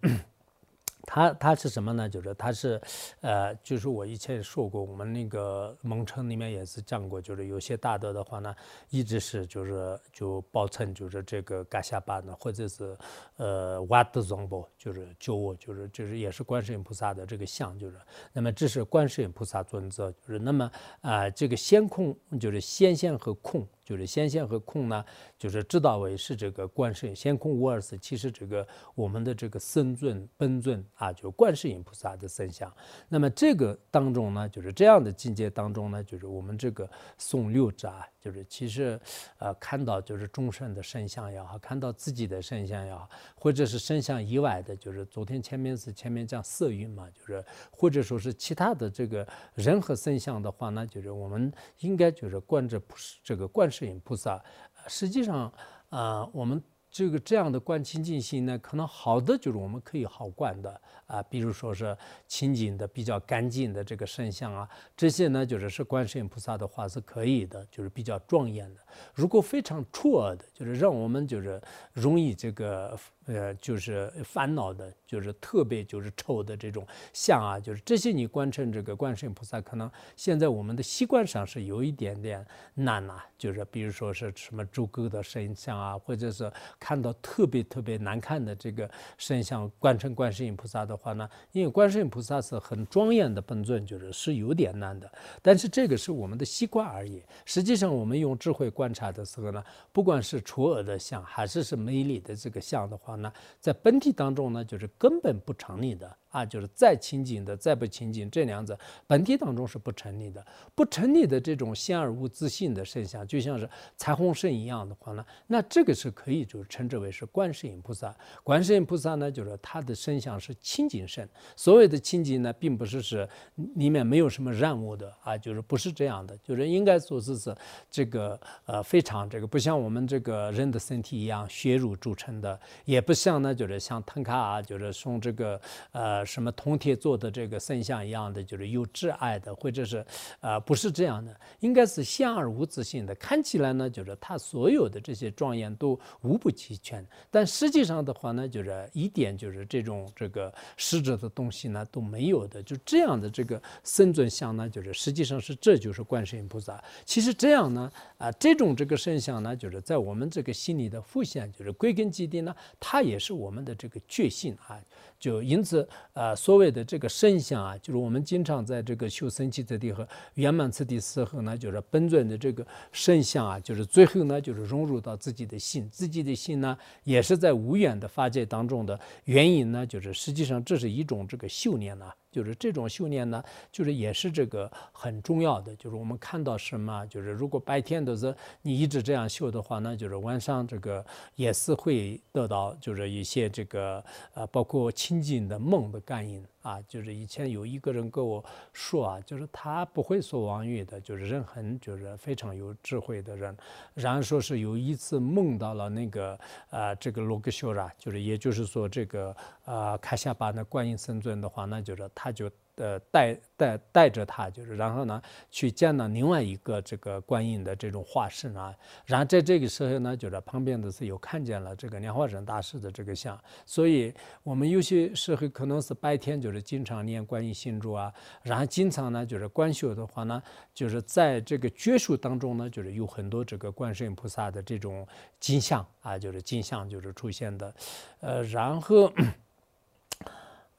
它它是什么呢？就是它是，呃，就是我以前说过，我们那个蒙城里面也是讲过，就是有些大德的话呢，一直是就是就保存就是这个嘎夏巴呢，或者是呃瓦德宗波，就是就我就是就是也是观世音菩萨的这个像，就是那么这是观世音菩萨尊者，就是那么啊这个先空就是先现和空。就是先现和空呢，就是知道为是这个观世音先空无二时，其实这个我们的这个身尊本尊啊，就是观世音菩萨的身相。那么这个当中呢，就是这样的境界当中呢，就是我们这个诵六字啊，就是其实呃看到就是众生的身相也好，看到自己的身相也好，或者是身相以外的，就是昨天前面是前面讲色蕴嘛，就是或者说是其他的这个人和身相的话呢，就是我们应该就是观着菩这个观世音。菩萨，实际上，啊，我们这个这样的观清净心呢，可能好的就是我们可以好观的啊，比如说是清净的、比较干净的这个圣像啊，这些呢，就是是观世音菩萨的话是可以的，就是比较庄严的。如果非常错的，就是让我们就是容易这个。呃，就是烦恼的，就是特别就是臭的这种相啊，就是这些你观成这个观世音菩萨，可能现在我们的习惯上是有一点点难呐。就是比如说是什么猪哥的神像啊，或者是看到特别特别难看的这个神像观成观世音菩萨的话呢，因为观世音菩萨是很庄严的本尊，就是是有点难的。但是这个是我们的习惯而已。实际上我们用智慧观察的时候呢，不管是楚恶的像，还是是美丽的这个像的话。那在本体当中呢，就是根本不成立的。啊，就是再清净的，再不清净，这两者本体当中是不成立的。不成立的这种现而无自性的现象，就像是彩虹身一样的话呢，那这个是可以就称之为是观世音菩萨。观世音菩萨呢，就是他的身相是清净身。所谓的清净呢，并不是是里面没有什么染物的啊，就是不是这样的，就是应该说是是这个呃非常这个不像我们这个人的身体一样血肉铸成的，也不像呢就是像腾卡啊，就是从这个呃。什么铜铁做的这个圣像一样的，就是有挚爱的，或者是，呃，不是这样的，应该是相而无自性的。看起来呢，就是它所有的这些庄严都无不齐全，但实际上的话呢，就是一点就是这种这个实质的东西呢都没有的。就这样的这个圣尊像呢，就是实际上是这就是观世音菩萨。其实这样呢，啊，这种这个圣像呢，就是在我们这个心里的复现，就是归根结底呢，它也是我们的这个觉性啊。就因此，呃，所谓的这个圣相啊，就是我们经常在这个修神奇之地和圆满次第时候呢，就是本尊的这个圣相啊，就是最后呢，就是融入到自己的心，自己的心呢，也是在无远的法界当中的原因呢，就是实际上这是一种这个修炼呐。就是这种修炼呢，就是也是这个很重要的。就是我们看到什么，就是如果白天都是你一直这样修的话那，就是晚上这个也是会得到就是一些这个呃，包括清净的梦的感应。啊，就是以前有一个人跟我说啊，就是他不会说王语的，就是人很就是非常有智慧的人。然后说是有一次梦到了那个呃这个罗格修拉，就是也就是说这个呃卡夏巴那观音圣尊的话，那就是他就。呃带带带着他，就是然后呢去见到另外一个这个观音的这种化身啊，然后在这个时候呢，就是旁边的是有看见了这个莲花生大师的这个像，所以我们有些时候可能是白天就是经常念观音心咒啊，然后经常呢就是观修的话呢，就是在这个觉数当中呢，就是有很多这个观世音菩萨的这种金像啊，就是金像就是出现的，呃，然后。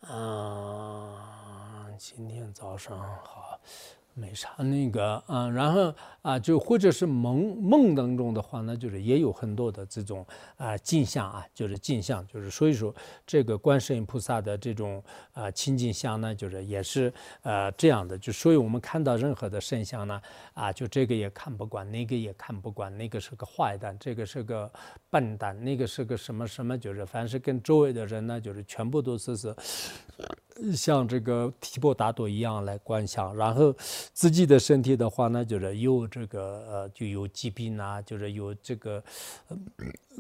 嗯，今天早上好，没啥那个，嗯，然后。啊，就或者是梦梦当中的话呢，就是也有很多的这种啊镜像啊，就是镜像，就是所以说这个观世音菩萨的这种啊清净像呢，就是也是呃这样的，就所以我们看到任何的圣像呢，啊，就这个也看不惯，那个也看不惯，那个是个坏蛋，这个是个笨蛋，那个是个什么什么，就是凡是跟周围的人呢，就是全部都是是像这个提婆达多一样来观想，然后自己的身体的话呢，就是有。这个呃，就有疾病啊，就是有这个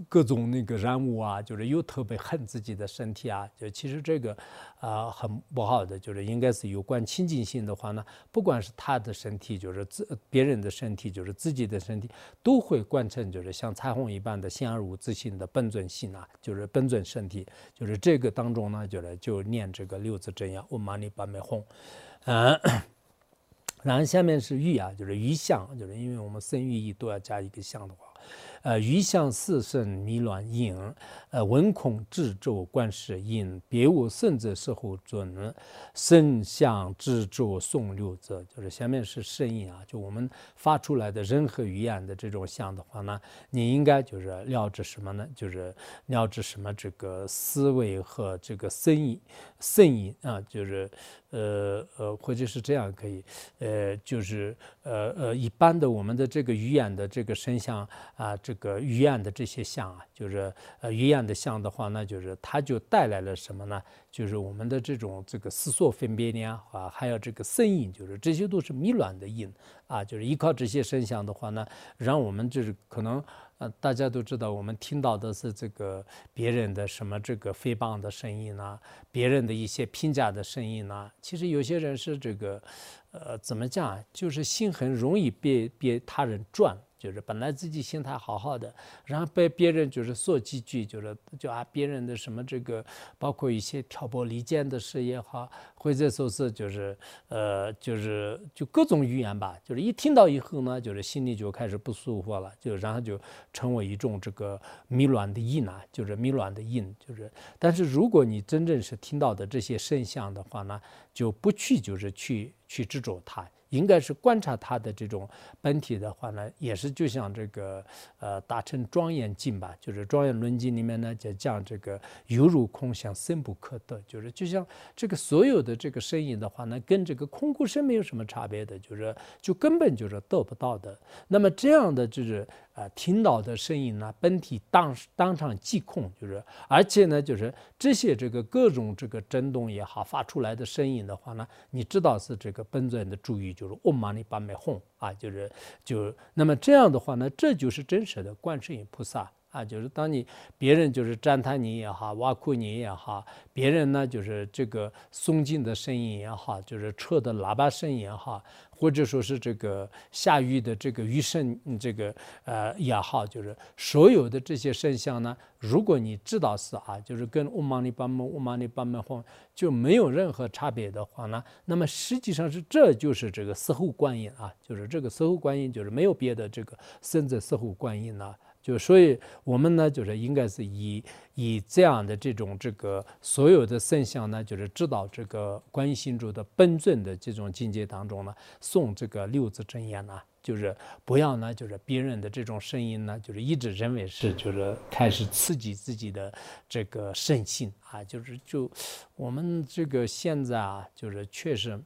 各种那个染物啊，就是又特别恨自己的身体啊，就其实这个啊很不好的，就是应该是有关清净性的话呢，不管是他的身体，就是自别人的身体，就是自己的身体，都会贯成就是像彩虹一般的显而无自性的本尊性啊，就是本尊身体，就是这个当中呢，就是就念这个六字真言，嗡嘛呢叭咪吽，嗯。然后下面是玉啊，就是玉相，就是因为我们生玉意都要加一个相的话。呃，余相四圣弥乱应，呃，文孔智咒观世音，别无圣者设护尊，圣相智咒诵六则，就是下面是声音啊，就我们发出来的任何语言的这种相的话呢，你应该就是了知什么呢？就是了知什么这个思维和这个声音，声音啊，就是呃呃，或者是这样可以，呃，就是呃呃，一般的我们的这个语言的这个声相啊。这这个语言的这些像啊，就是呃语言的像的话，那就是它就带来了什么呢？就是我们的这种这个思索分别念啊，还有这个声音，就是这些都是迷乱的音啊，就是依靠这些声响的话呢，让我们就是可能呃大家都知道，我们听到的是这个别人的什么这个诽谤的声音呐，别人的一些评价的声音呐，其实有些人是这个呃怎么讲，就是心很容易被被他人转。就是本来自己心态好好的，然后被别人就是说几句，就是就啊别人的什么这个，包括一些挑拨离间的事也好，或者说是就是呃就是就各种语言吧，就是一听到以后呢，就是心里就开始不舒服了，就然后就成为一种这个迷乱的印啊，就是迷乱的印，就是。但是如果你真正是听到的这些声响的话呢，就不去就是去去执着它。应该是观察他的这种本体的话呢，也是就像这个呃达成庄严经吧，就是庄严论经里面呢就讲这个犹如空相深不可得，就是就像这个所有的这个身影的话呢，跟这个空谷声没有什么差别的，就是就根本就是得不到的。那么这样的就是。啊，听到的声音呢，本体当当场即空，就是，而且呢，就是这些这个各种这个震动也好，发出来的声音的话呢，你知道是这个本尊的注意，就是嗡嘛呢叭咪哄啊，就是就那么这样的话呢，这就是真实的观世音菩萨啊，就是当你别人就是赞叹你也好，挖苦你也好，别人呢就是这个诵经的声音也好，就是车的喇叭声也好。或者说是这个下雨的这个雨声，这个呃也好，就是所有的这些声像呢，如果你知道是啊，就是跟乌玛尼巴门、乌玛尼巴门吽就没有任何差别的话呢，那么实际上是这就是这个四后观音啊，就是这个四后观音，就是没有别的这个生者四后观音了。就所以，我们呢，就是应该是以以这样的这种这个所有的圣像呢，就是知道这个观心主的本尊的这种境界当中呢，诵这个六字真言呢，就是不要呢，就是别人的这种声音呢，就是一直认为是就是开始刺激自己的这个圣性啊，就是就我们这个现在啊，就是确实，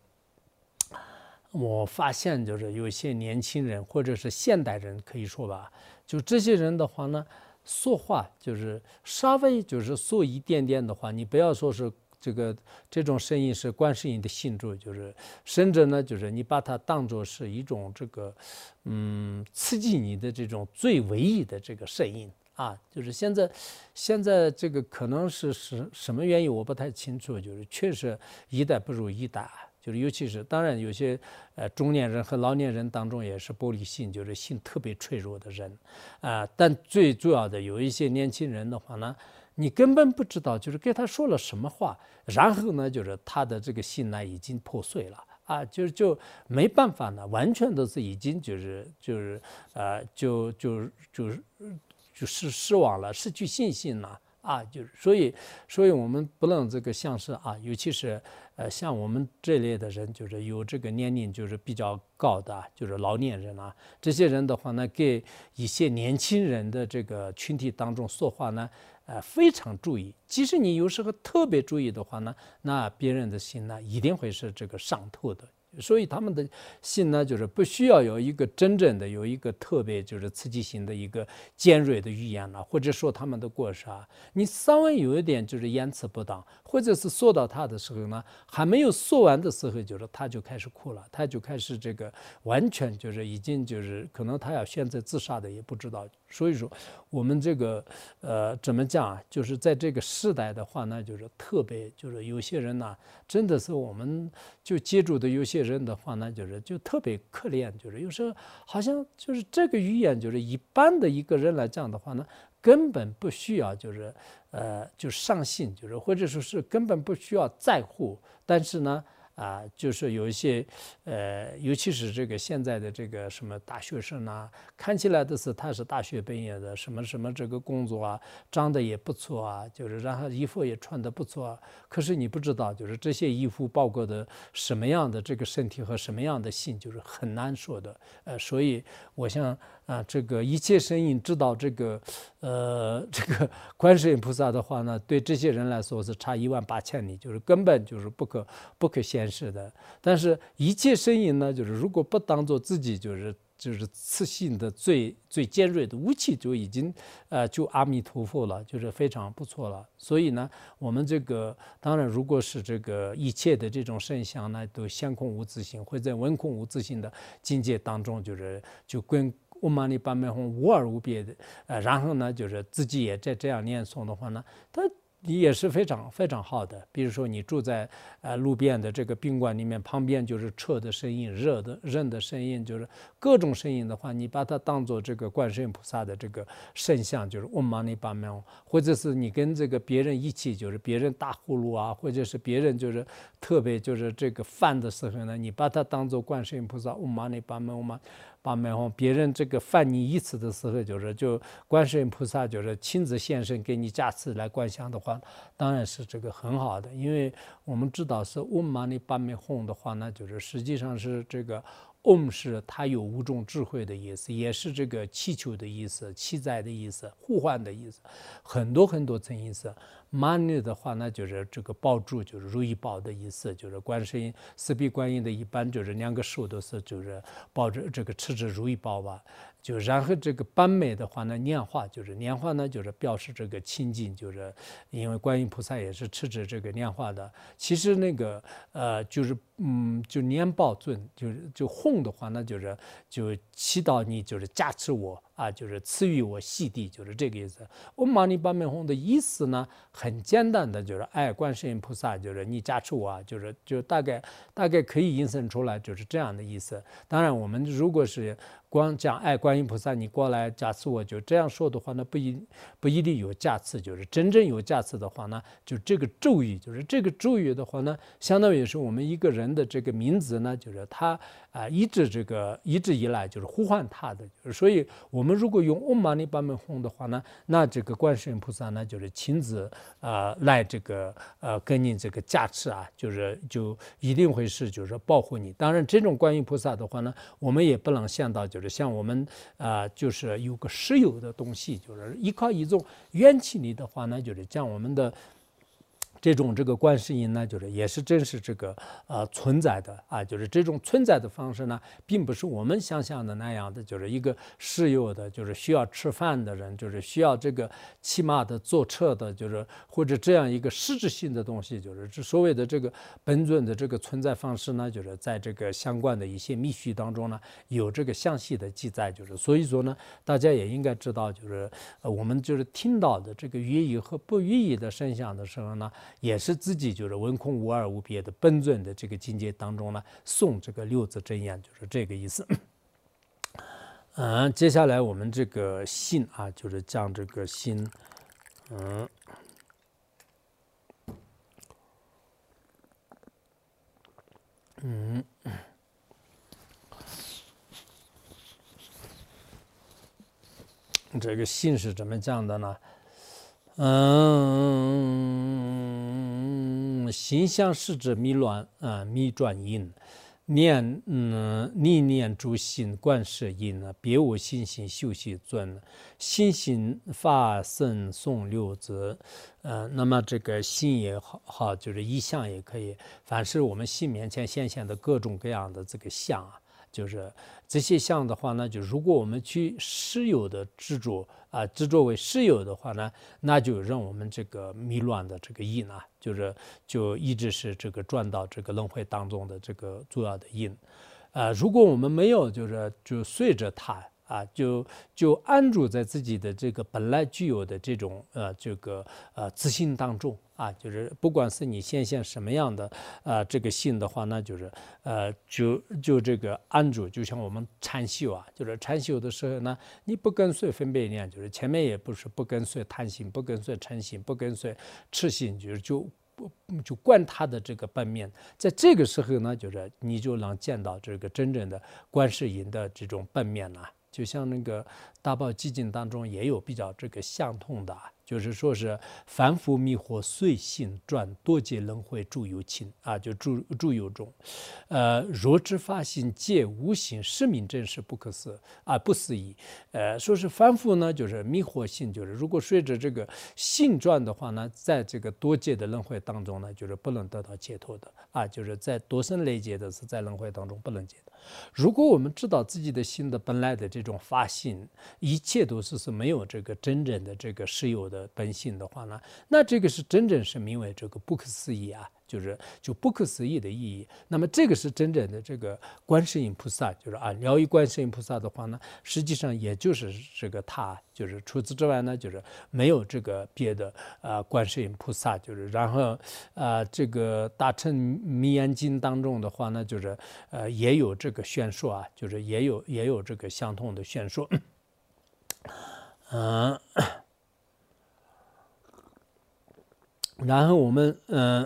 我发现就是有些年轻人或者是现代人可以说吧。就这些人的话呢，说话就是稍微就是说一点点的话，你不要说是这个这种声音是观世音的信主，就是甚至呢，就是你把它当做是一种这个嗯刺激你的这种最唯一的这个声音啊，就是现在现在这个可能是是什么原因我不太清楚，就是确实一代不如一代。就是尤其是当然有些呃中年人和老年人当中也是玻璃心，就是心特别脆弱的人啊。但最主要的有一些年轻人的话呢，你根本不知道就是给他说了什么话，然后呢就是他的这个心呢已经破碎了啊，就是就没办法呢，完全都是已经就是就是呃就就就是就失失望了，失去信心了。啊，就是所以，所以我们不能这个像是啊，尤其是呃，像我们这类的人，就是有这个年龄就是比较高的，就是老年人啊，这些人的话呢，给一些年轻人的这个群体当中说话呢，呃，非常注意。即使你有时候特别注意的话呢，那别人的心呢，一定会是这个上头的。所以他们的信呢，就是不需要有一个真正的有一个特别就是刺激性的一个尖锐的语言了，或者说他们的过失啊，你稍微有一点就是言辞不当，或者是说到他的时候呢，还没有说完的时候，就是他就开始哭了，他就开始这个完全就是已经就是可能他要选择自杀的也不知道。所以说我们这个呃怎么讲啊，就是在这个时代的话呢，就是特别就是有些人呢，真的是我们就接触的有些。人的话呢，就是就特别可怜，就是有时候好像就是这个语言，就是一般的一个人来讲的话呢，根本不需要，就是呃，就上心，就是或者说是根本不需要在乎，但是呢。啊，就是有一些，呃，尤其是这个现在的这个什么大学生啊，看起来的是他是大学毕业的，什么什么这个工作啊，长得也不错啊，就是然后衣服也穿得不错，啊可是你不知道，就是这些衣服包括的什么样的这个身体和什么样的心，就是很难说的。呃，所以我想。啊，这个一切声音知道这个，呃，这个 观世音菩萨的话呢，对这些人来说是差一万八千里，就是根本就是不可不可显示的。但是，一切声音呢，就是如果不当做自己就是就是刺性的最最尖锐的武器，就已经呃就阿弥陀佛了，就是非常不错了。所以呢，我们这个当然，如果是这个一切的这种声响呢，都相空无自性，会在文空无自性的境界当中，就是就跟。我玛尼巴美吽无二无别的，呃，然后呢，就是自己也在这样念诵的话呢，它也是非常非常好的。比如说你住在呃路边的这个宾馆里面，旁边就是车的声音、热的人的声音，就是各种声音的话，你把它当做这个观世音菩萨的这个圣像，就是嗡玛尼巴美吽，或者是你跟这个别人一起，就是别人打呼噜啊，或者是别人就是特别就是这个饭的时候呢，你把它当做观世音菩萨嗡玛尼巴美吽嘛。八面红别人这个犯你一次的时候，就是就观世音菩萨就是亲自现身给你加持来观想的话，当然是这个很好的，因为我们知道是嗡嘛呢叭咪吽的话呢，就是实际上是这个嗡是它有五种智慧的意思，也是这个祈求的意思、祈灾的意思、呼唤的意思，很多很多层意思。money 的话，那就是这个抱住，就是如意宝的意思，就是观世音、四臂观音的一般就是两个手都是就是抱着这个持着如意宝吧。就然后这个斑美的话呢，念化就是念化呢，就是表示这个清净，就是因为观音菩萨也是持着这个念化的。其实那个呃，就是嗯，就念报尊，就是就哄的话，那就是就祈祷你，就是加持我啊，就是赐予我细地，就是这个意思。嗡嘛呢叭咪吽的意思呢，很简单的，就是哎，观世音菩萨，就是你加持我，就是就大概大概可以引申出来，就是这样的意思。当然，我们如果是。光讲爱观音菩萨，你过来加持我，就这样说的话，那不一不一定有加持。就是真正有加持的话呢，就这个咒语，就是这个咒语的话呢，相当于是我们一个人的这个名字呢，就是他啊，一直这个一直以来就是呼唤他的。所以，我们如果用嗡嘛呢叭咪吽的话呢，那这个观世音菩萨呢，就是亲自啊来这个呃跟你这个加持啊，就是就一定会是就是保护你。当然，这种观音菩萨的话呢，我们也不能想到就是。像我们啊，就是有个实有的东西，就是依靠一种元气力的话呢，就是将我们的。这种这个观世音呢，就是也是真实这个呃存在的啊，就是这种存在的方式呢，并不是我们想象的那样的，就是一个实有的，就是需要吃饭的人，就是需要这个起码的坐车的，就是或者这样一个实质性的东西，就是这所谓的这个本尊的这个存在方式呢，就是在这个相关的一些密续当中呢，有这个详细的记载，就是所以说呢，大家也应该知道，就是呃我们就是听到的这个寓意和不寓意的声响的时候呢。也是自己就是文空无二无别的本尊的这个境界当中呢，诵这个六字真言，就是这个意思。嗯，接下来我们这个信啊，就是将这个心，嗯，嗯。这个信是怎么讲的呢？嗯，心相是指迷乱啊，迷转因念嗯，念念诸心观世音啊，别无心心修习尊，心心法身诵六字，呃，那么这个心也好，好就是意象也可以，凡是我们心面前显现的各种各样的这个相啊。就是这些相的话呢，就如果我们去实有的执着啊，执着为实有的话呢，那就让我们这个迷乱的这个因啊，就是就一直是这个转到这个轮回当中的这个重要的因，啊，如果我们没有就是就随着它。啊，就就安住在自己的这个本来具有的这种呃这个呃自信当中啊，就是不管是你现现什么样的呃这个性的话，那就是呃就就这个安住，就像我们禅修啊，就是禅修的时候呢，你不跟随分别念，就是前面也不是不跟随贪心，不跟随嗔心，不跟随痴心，就是就不就观他的这个本面，在这个时候呢，就是你就能见到这个真正的观世音的这种本面了。就像那个大报寂静当中也有比较这个相通的。就是说是凡夫迷惑随性转，多劫轮回住有情啊，就住住有种。呃，若知发心皆无形，实名真实不可思啊，不思议。呃，说是凡夫呢，就是迷惑性，就是如果随着这个性转的话呢，在这个多劫的轮回当中呢，就是不能得到解脱的啊，就是在多生累劫的是在轮回当中不能解脱。如果我们知道自己的心的本来的这种发心，一切都是是没有这个真正的这个实有的。的本性的话呢，那这个是真正是名为这个不可思议啊，就是就不可思议的意义。那么这个是真正的这个观世音菩萨，就是啊，疗愈观世音菩萨的话呢，实际上也就是这个他，就是除此之外呢，就是没有这个别的啊，观世音菩萨就是然后啊，这个大乘密严经当中的话呢，就是呃也有这个宣说啊，就是也有也有这个相同的宣说，嗯。然后我们嗯，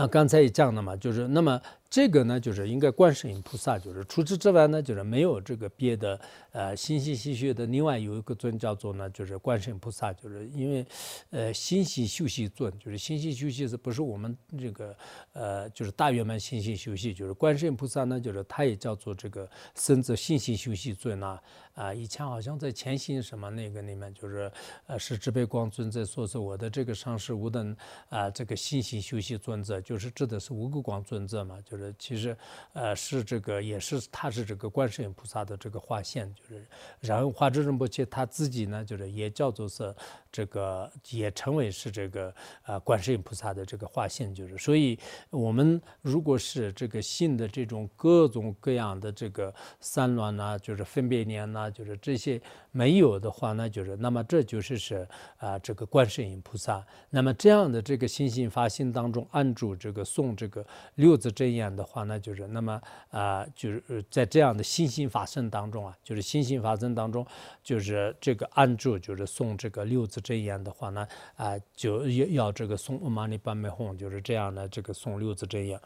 啊，刚才也讲了嘛，就是那么。这个呢，就是应该观世音菩萨，就是除此之外呢，就是没有这个别的呃心心细学的。另外有一个尊叫做呢，就是观世音菩萨，就是因为呃心心修习尊，就是心心修习是不是我们这个呃就是大圆满心心修习，就是观世音菩萨呢，就是他也叫做这个甚至心心修习尊呐啊。以前好像在前行什么那个里面，就是呃是智悲光尊在说是我的这个上师无等啊这个心心修习尊者，就是指的是无垢光尊者嘛，就是。其实，呃，是这个，也是他是这个观世音菩萨的这个化现，就是，然后华智仁波切他自己呢，就是也叫做是这个，也成为是这个呃观世音菩萨的这个化现，就是，所以我们如果是这个信的这种各种各样的这个三乱呐，就是分别念呐，就是这些没有的话，那就是，那么这就是是啊这个观世音菩萨，那么这样的这个心性发心当中按住这个诵这个六字真言。的话，那就是那么啊，就是在这样的心心法身当中啊，就是心心法身当中，就是这个按住，就是诵这个六字真言的话呢，啊，就要要这个诵阿弥陀佛哄，就是这样的这个诵六字真言。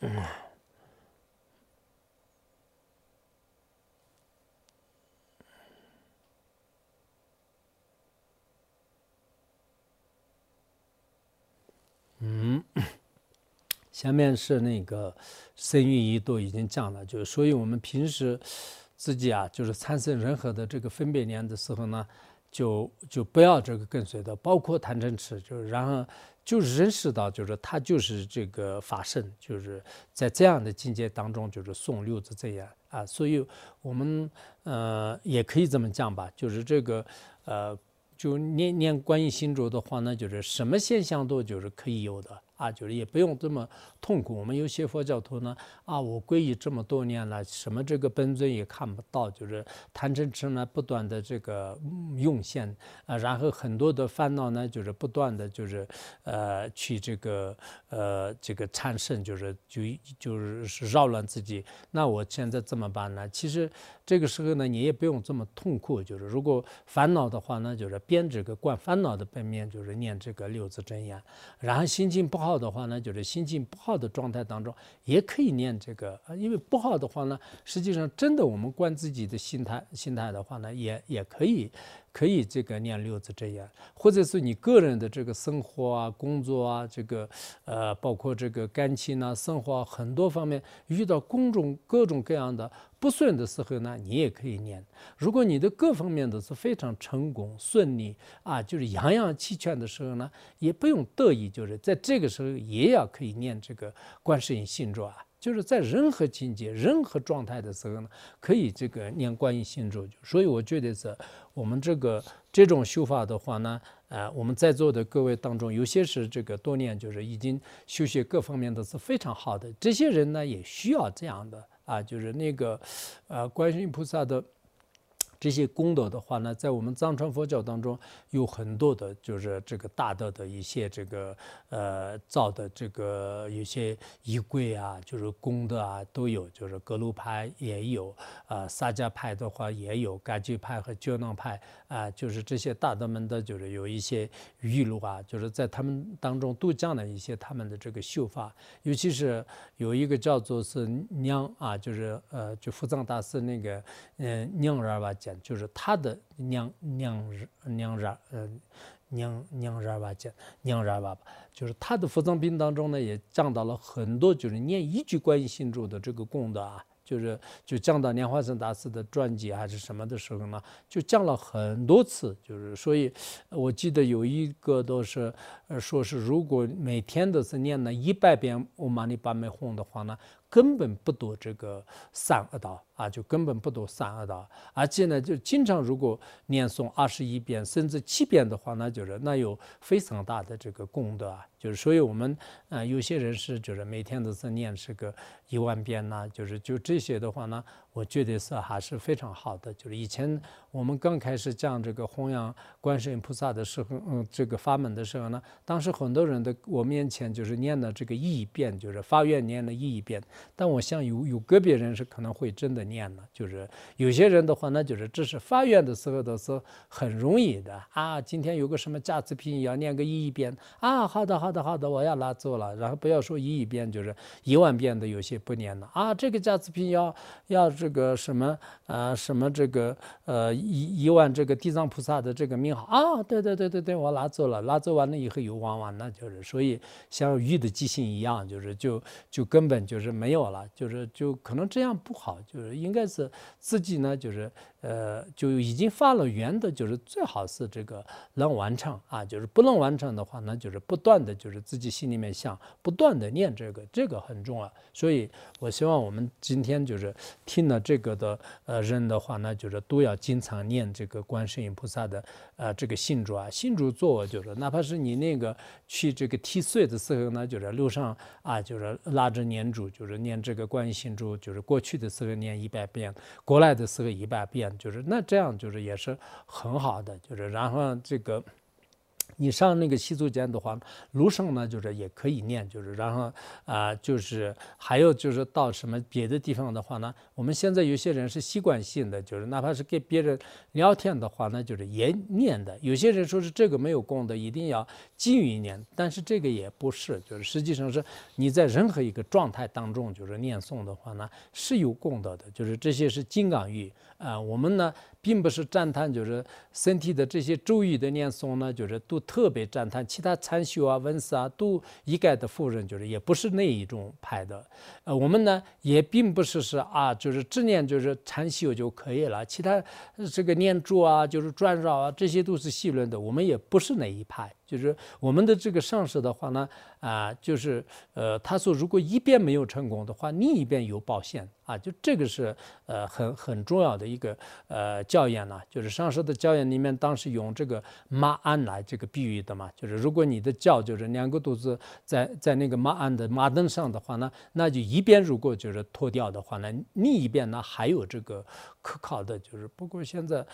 嗯。嗯。下面是那个生育仪都已经讲了，就是所以我们平时自己啊，就是产生任何的这个分别念的时候呢，就就不要这个跟随的，包括贪嗔痴，就是然后就认识到，就是他就是这个法身，就是在这样的境界当中，就是诵六字真言啊。所以我们呃也可以这么讲吧，就是这个呃就念念观音心咒的话那，就是什么现象都就是可以有的。啊，就是也不用这么痛苦。我们有些佛教徒呢，啊，我皈依这么多年了，什么这个本尊也看不到，就是贪嗔痴呢不断的这个涌现啊，然后很多的烦恼呢，就是不断的就是呃去这个呃这个产生，就是就就是扰乱自己。那我现在怎么办呢？其实这个时候呢，你也不用这么痛苦，就是如果烦恼的话呢，就是编这个观烦恼的本面，就是念这个六字真言，然后心情不。好的话呢，就是心情不好的状态当中，也可以念这个啊。因为不好的话呢，实际上真的我们观自己的心态，心态的话呢，也也可以，可以这个念六字真言，或者是你个人的这个生活啊、工作啊，这个呃，包括这个感情啊、生活啊很多方面遇到各种各种各样的。不顺的时候呢，你也可以念。如果你的各方面都是非常成功顺利啊，就是样样齐全的时候呢，也不用得意，就是在这个时候也要可以念这个观世音心咒啊。就是在任何境界、任何状态的时候呢，可以这个念观音心咒。所以我觉得是我们这个这种修法的话呢，呃，我们在座的各位当中，有些是这个多年就是已经修学各方面都是非常好的，这些人呢也需要这样的。啊，就是那个，呃，观世音菩萨的。这些功德的话呢，在我们藏传佛教当中有很多的，就是这个大德的一些这个呃造的这个有些衣柜啊，就是功德啊都有，就是格鲁派也有，啊萨迦派的话也有，噶举派和觉囊派啊，就是这些大德们的，就是有一些语录啊，就是在他们当中都讲了一些他们的这个秀发，尤其是有一个叫做是娘啊，就是呃就福藏大师那个嗯娘儿吧讲。就是他的娘娘日娘日呃娘娘日吧讲娘日吧吧，就是他的佛藏品当中呢，也降到了很多，就是念一句观音心咒的这个功德啊。就是就降到莲花生大师的传记还是什么的时候呢，就降了很多次。就是所以，我记得有一个都是，说是如果每天都是念了一百遍《唵嘛呢叭咪吽》的话呢。根本不读这个三恶道啊，就根本不读三恶道，而且呢，就经常如果念诵二十一遍甚至七遍的话，那就是那有非常大的这个功德啊。就是所以我们啊，有些人是就是每天都是念这个一万遍呐，就是就这些的话呢。我觉得是还是非常好的。就是以前我们刚开始讲这个弘扬观世音菩萨的时候，嗯，这个法门的时候呢，当时很多人的我面前就是念了这个一遍，就是发愿念了一遍。但我想有有个别人是可能会真的念了，就是有些人的话那，就是这是发愿的时候都是很容易的啊。今天有个什么价值品要念个一亿遍啊，好的好的好的，我要拿走了。然后不要说一亿遍，就是一万遍的有些不念了啊。这个价值品要要。这个什么啊，什么这个呃一一万这个地藏菩萨的这个名号啊，对对对对对，我拿走了，拿走完了以后又忘完了，就是所以像鱼的记性一样，就是就就根本就是没没有了，就是就可能这样不好，就是应该是自己呢，就是呃就已经发了愿的，就是最好是这个能完成啊，就是不能完成的话，那就是不断的就是自己心里面想，不断的念这个，这个很重要，所以我希望我们今天就是听了。这个的呃人的话呢，就是都要经常念这个观世音菩萨的呃这个信主啊，信主做就是哪怕是你那个去这个剃岁的时候呢，就是路上啊，就是拉着念珠，就是念这个观音心咒，就是过去的时候念一百遍，过来的时候一百遍，就是那这样就是也是很好的，就是然后这个。你上那个西足间的话，卢生呢就是也可以念，就是然后啊，就是还有就是到什么别的地方的话呢，我们现在有些人是习惯性的，就是哪怕是跟别人聊天的话呢，就是也念的。有些人说是这个没有功德，一定要禁语念，但是这个也不是，就是实际上是你在任何一个状态当中，就是念诵的话呢是有功德的，就是这些是金刚语啊。我们呢并不是赞叹，就是身体的这些咒语的念诵呢，就是都。特别赞叹其他禅修啊、文思啊，都一概的否认，就是也不是那一种派的。呃，我们呢也并不是是啊，就是只念就是禅修就可以了，其他这个念珠啊、就是转绕啊，这些都是细论的，我们也不是那一派。就是我们的这个上师的话呢，啊，就是呃，他说如果一边没有成功的话，另一边有保险啊，就这个是呃很很重要的一个呃教验呢，就是上师的教验里面当时用这个马鞍来这个比喻的嘛，就是如果你的脚就是两个肚子在在那个马鞍的马凳上的话呢，那就一边如果就是脱掉的话呢，另一边呢还有这个可靠的，就是不过现在。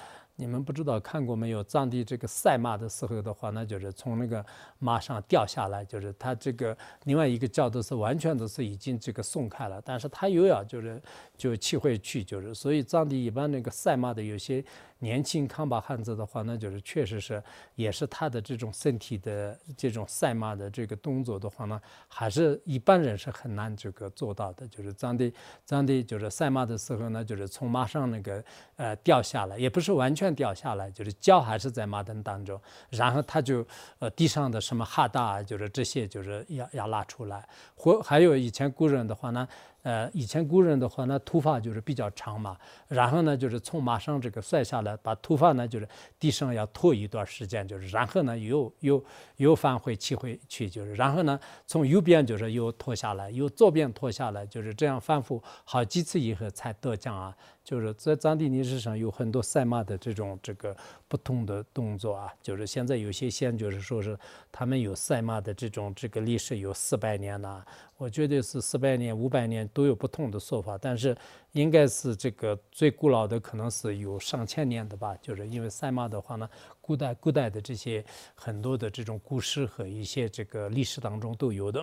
你们不知道看过没有？藏地这个赛马的时候的话，那就是从那个马上掉下来，就是他这个另外一个脚都是完全都是已经这个松开了，但是他又要就是就骑回去，就是所以藏地一般那个赛马的有些。年轻康巴汉子的话，那就是确实是，也是他的这种身体的这种赛马的这个动作的话呢，还是一般人是很难这个做到的。就是藏地藏地就是赛马的时候呢，就是从马上那个呃掉下来，也不是完全掉下来，就是脚还是在马灯当中，然后他就呃地上的什么哈达，就是这些就是要要拉出来。或还有以前古人的话呢。呃，以前古人的话，那头发就是比较长嘛，然后呢，就是从马上这个摔下来，把头发呢，就是地上要拖一段时间，就是然后呢，又又又返回骑回去，就是然后呢，从右边就是又拖下来，又左边拖下来，就是这样反复好几次以后才得奖啊。就是在藏地历史上有很多赛马的这种这个不同的动作啊，就是现在有些县就是说是他们有赛马的这种这个历史有四百年呐，我觉得是四百年、五百年都有不同的说法，但是应该是这个最古老的可能是有上千年的吧，就是因为赛马的话呢，古代古代的这些很多的这种故事和一些这个历史当中都有的，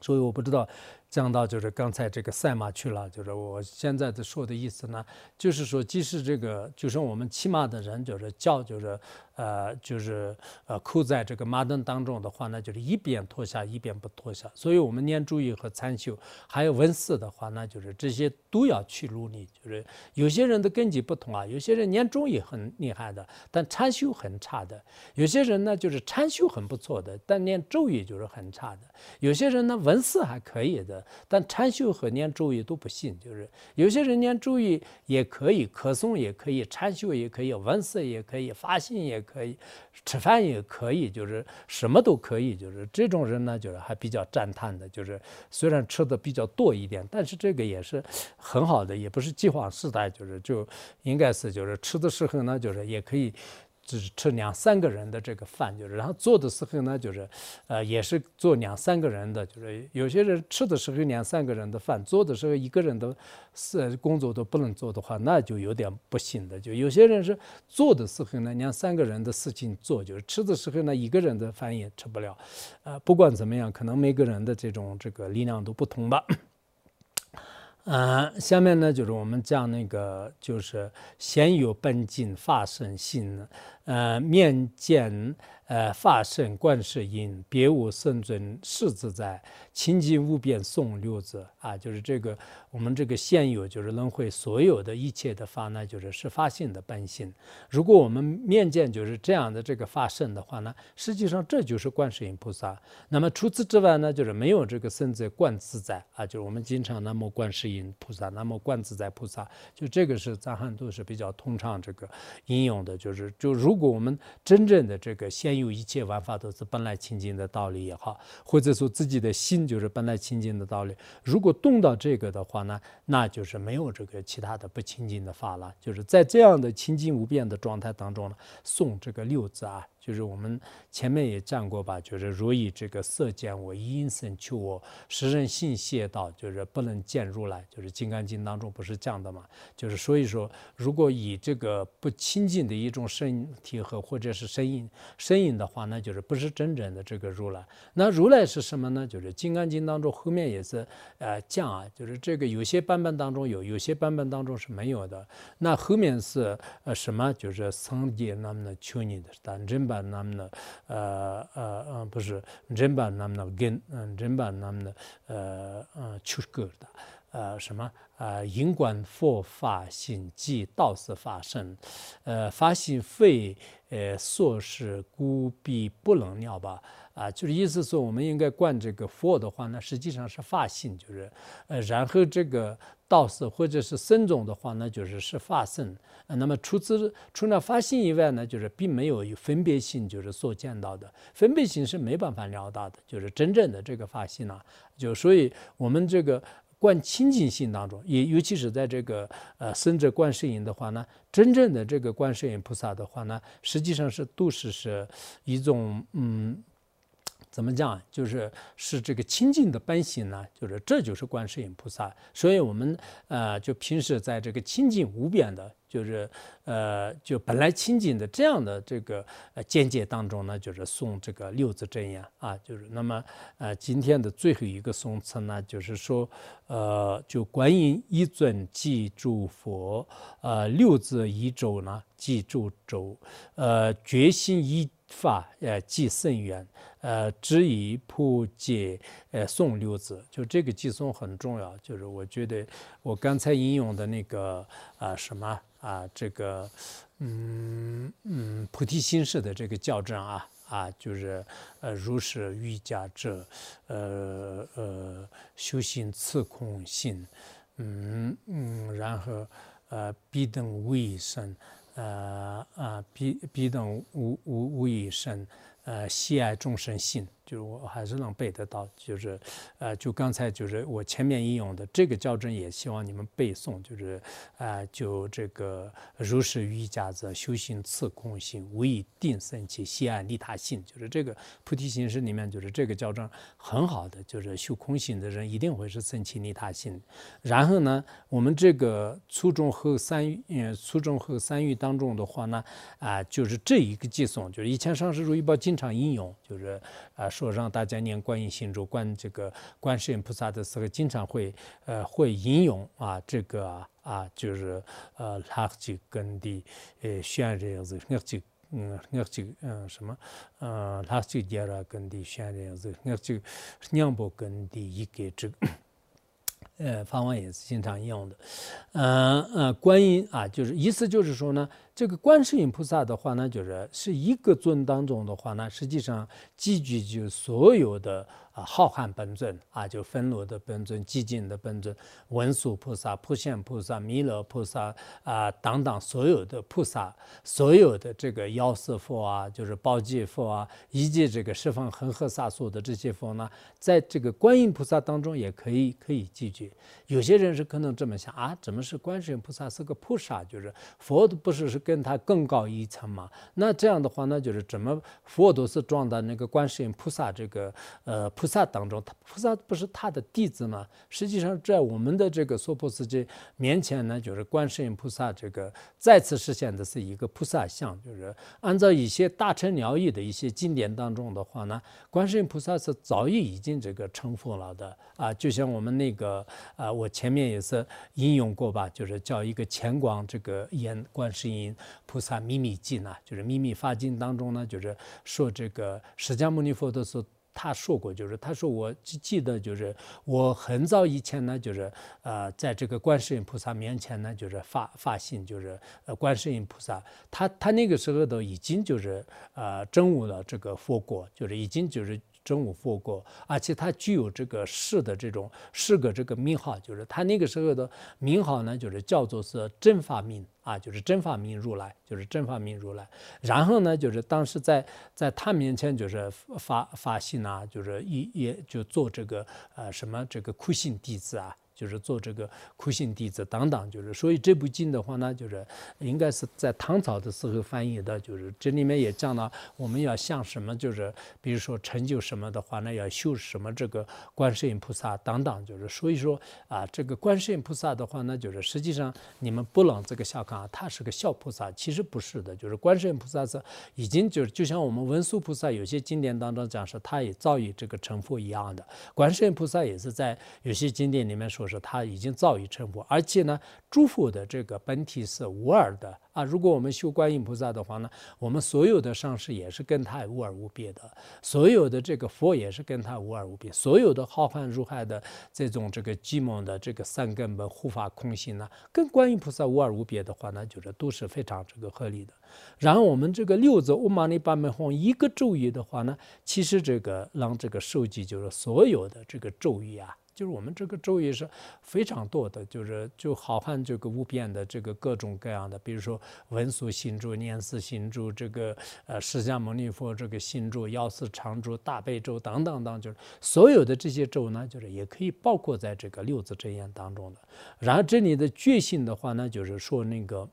所以我不知道。讲到就是刚才这个赛马去了，就是我现在的说的意思呢，就是说即使这个就是我们骑马的人就是叫就是。呃，就是呃，扣在这个马灯当中的话呢，就是一边脱下，一边不脱下。所以，我们念注意和参修，还有文思的话呢，就是这些都要去努力。就是有些人的根基不同啊，有些人念中也很厉害的，但参修很差的；有些人呢，就是参修很不错的，但念咒语就是很差的；有些人呢，文思还可以的，但禅修和念咒语都不行。就是有些人念咒语也可以，可诵也可以，禅修也可以，文思也可以，发心也。可以吃饭也可以，就是什么都可以，就是这种人呢，就是还比较赞叹的，就是虽然吃的比较多一点，但是这个也是很好的，也不是饥荒时代，就是就应该是就是吃的时候呢，就是也可以。只吃两三个人的这个饭，就是然后做的时候呢，就是呃也是做两三个人的，就是有些人吃的时候两三个人的饭，做的时候一个人的事工作都不能做的话，那就有点不行的。就有些人是做的时候呢，两三个人的事情做，就是吃的时候呢，一个人的饭也吃不了。呃，不管怎么样，可能每个人的这种这个力量都不同吧。嗯，下面呢就是我们讲那个，就是先有本金发生心，呃，面见。呃，法身观世音，别无圣尊世自在，清净无边颂六字啊，就是这个我们这个现有就是轮回所有的一切的法呢，就是是法性的本性。如果我们面见就是这样的这个法身的话呢，实际上这就是观世音菩萨。那么除此之外呢，就是没有这个圣者观自在啊，就是我们经常那么观世音菩萨，那么观自在菩萨，就这个是藏汉都是比较通畅这个应用的，就是就如如果我们真正的这个先有。一切万法都是本来清净的道理也好，或者说自己的心就是本来清净的道理。如果动到这个的话呢，那就是没有这个其他的不清净的法了。就是在这样的清净无变的状态当中呢，诵这个六字啊。就是我们前面也讲过吧，就是如以这个色见我，因声求我，使人心谢道，就是不能见如来。就是《金刚经》当中不是讲的嘛？就是所以说，如果以这个不清净的一种身体和或者是声音声音的话，那就是不是真正的这个如来。那如来是什么呢？就是《金刚经》当中后面也是呃讲啊，就是这个有些版本当中有，有些版本当中是没有的。那后面是呃什么？就是僧界那么的求你的，但真。把那么的呃呃呃不是人把那么的跟嗯人把那么的呃呃求个的。呃什么？啊因观佛法心即道是法身。呃法心非呃说是故必不能了吧啊，就是意思说我们应该冠这个佛的话，呢实际上是发性，就是呃，然后这个道士或者是僧众的话，那就是是发僧。那么除此除了发性以外呢，就是并没有有分别性，就是所见到的分别性是没办法了达的，就是真正的这个发性呢，就所以我们这个。观清净性当中，也尤其是在这个呃生者观世音的话呢，真正的这个观世音菩萨的话呢，实际上是都是是一种嗯。怎么讲？就是是这个清净的本性呢，就是这就是观世音菩萨。所以，我们呃，就平时在这个清净无边的，就是呃，就本来清净的这样的这个呃见解当中呢，就是诵这个六字真言啊。就是那么呃，今天的最后一个诵词呢，就是说呃，就观音一尊即诸佛，呃，六字一咒呢即诸咒，呃，决心一法呃即圣愿。呃，知以普解，呃，诵六字，就这个寄诵很重要。就是我觉得我刚才引用的那个啊什么啊，这个嗯嗯菩提心式的这个校正啊啊，就是呃如是瑜伽者，呃呃修行次空性，嗯嗯，然后呃必等无一生，呃啊彼彼等无无无以生。呃，喜爱众生心。就是我还是能背得到，就是，呃，就刚才就是我前面引用的这个校正，也希望你们背诵，就是，啊，就这个如是瑜伽者修行次空性，无以定生起西安利他性，就是这个菩提心识里面，就是这个校正很好的，就是修空性的人一定会是生起利他性。然后呢，我们这个初中后三，嗯，初中后三育当中的话呢，啊，就是这一个寄诵，就是以前上师如意宝经常引用，就是，啊。说让大家念观音心咒、观这个观世音菩萨的时候，经常会呃会引用啊这个啊就是呃拉吉根的呃宣言是拉吉嗯我就嗯什么呃拉吉杰拉根的宣言是拉吉娘婆根的一个这个。呃，法王也是经常用的，嗯呃，观音啊，就是意思就是说呢，这个观世音菩萨的话呢，就是是一个尊当中的话呢，实际上集聚就所有的。啊，浩瀚本尊啊，就愤怒的本尊、寂静的本尊、文殊菩萨、普贤菩萨、弥勒菩萨啊等等，所有的菩萨，所有的这个药师佛啊，就是宝积佛啊，以及这个十方恒河沙数的这些佛呢，在这个观音菩萨当中也可以可以记聚。有些人是可能这么想啊，怎么是观世音菩萨是个菩萨？就是佛不是是跟他更高一层吗？那这样的话呢，就是怎么佛都是撞到那个观世音菩萨这个呃。菩萨当中，他菩萨不是他的弟子吗？实际上，在我们的这个娑婆世界面前呢，就是观世音菩萨这个再次实现的是一个菩萨像。就是按照一些大乘疗愈的一些经典当中的话呢，观世音菩萨是早已已经这个成佛了的啊。就像我们那个啊，我前面也是引用过吧，就是叫一个乾光这个言观世音菩萨秘密记呢，就是秘密法经当中呢，就是说这个释迦牟尼佛的时候。他说过，就是他说我记记得，就是我很早以前呢，就是呃，在这个观世音菩萨面前呢，就是发发心，就是呃，观世音菩萨，他他那个时候都已经就是呃，证悟了这个佛果，就是已经就是。真武佛国，而且他具有这个世的这种世个这个名号，就是他那个时候的名号呢，就是叫做是真法名啊，就是真法名如来，就是真法名如来。然后呢，就是当时在在他面前就是发发心啊，就是也也就做这个呃什么这个苦行弟子啊。就是做这个苦行弟子等等，就是所以这部经的话呢，就是应该是在唐朝的时候翻译的，就是这里面也讲了我们要像什么，就是比如说成就什么的话呢，要修什么这个观世音菩萨等等，就是所以说啊，这个观世音菩萨的话呢，就是实际上你们不能这个小看啊，他是个小菩萨，其实不是的，就是观世音菩萨是已经就是就像我们文殊菩萨有些经典当中讲是他也早已这个成佛一样的，观世音菩萨也是在有些经典里面说。就是他已经早已成佛，而且呢，诸佛的这个本体是无二的啊。如果我们修观音菩萨的话呢，我们所有的上师也是跟他无二无别的，所有的这个佛也是跟他无二无别，所有的浩瀚如海的这种这个寂蒙的这个三根本护法空性呢，跟观音菩萨无二无别的话呢，就是都是非常这个合理的。然后我们这个六字乌玛尼巴门哄一个咒语的话呢，其实这个让这个受记就是所有的这个咒语啊，就是我们这个咒语是非常多的，就是就好汉这个无边的这个各种各样的，比如说文殊心咒、念思心咒、这个呃释迦牟尼佛这个心咒、药师常咒、大悲咒等等等，就是所有的这些咒呢，就是也可以包括在这个六字真言当中的。然后这里的觉性的话呢，就是说那个。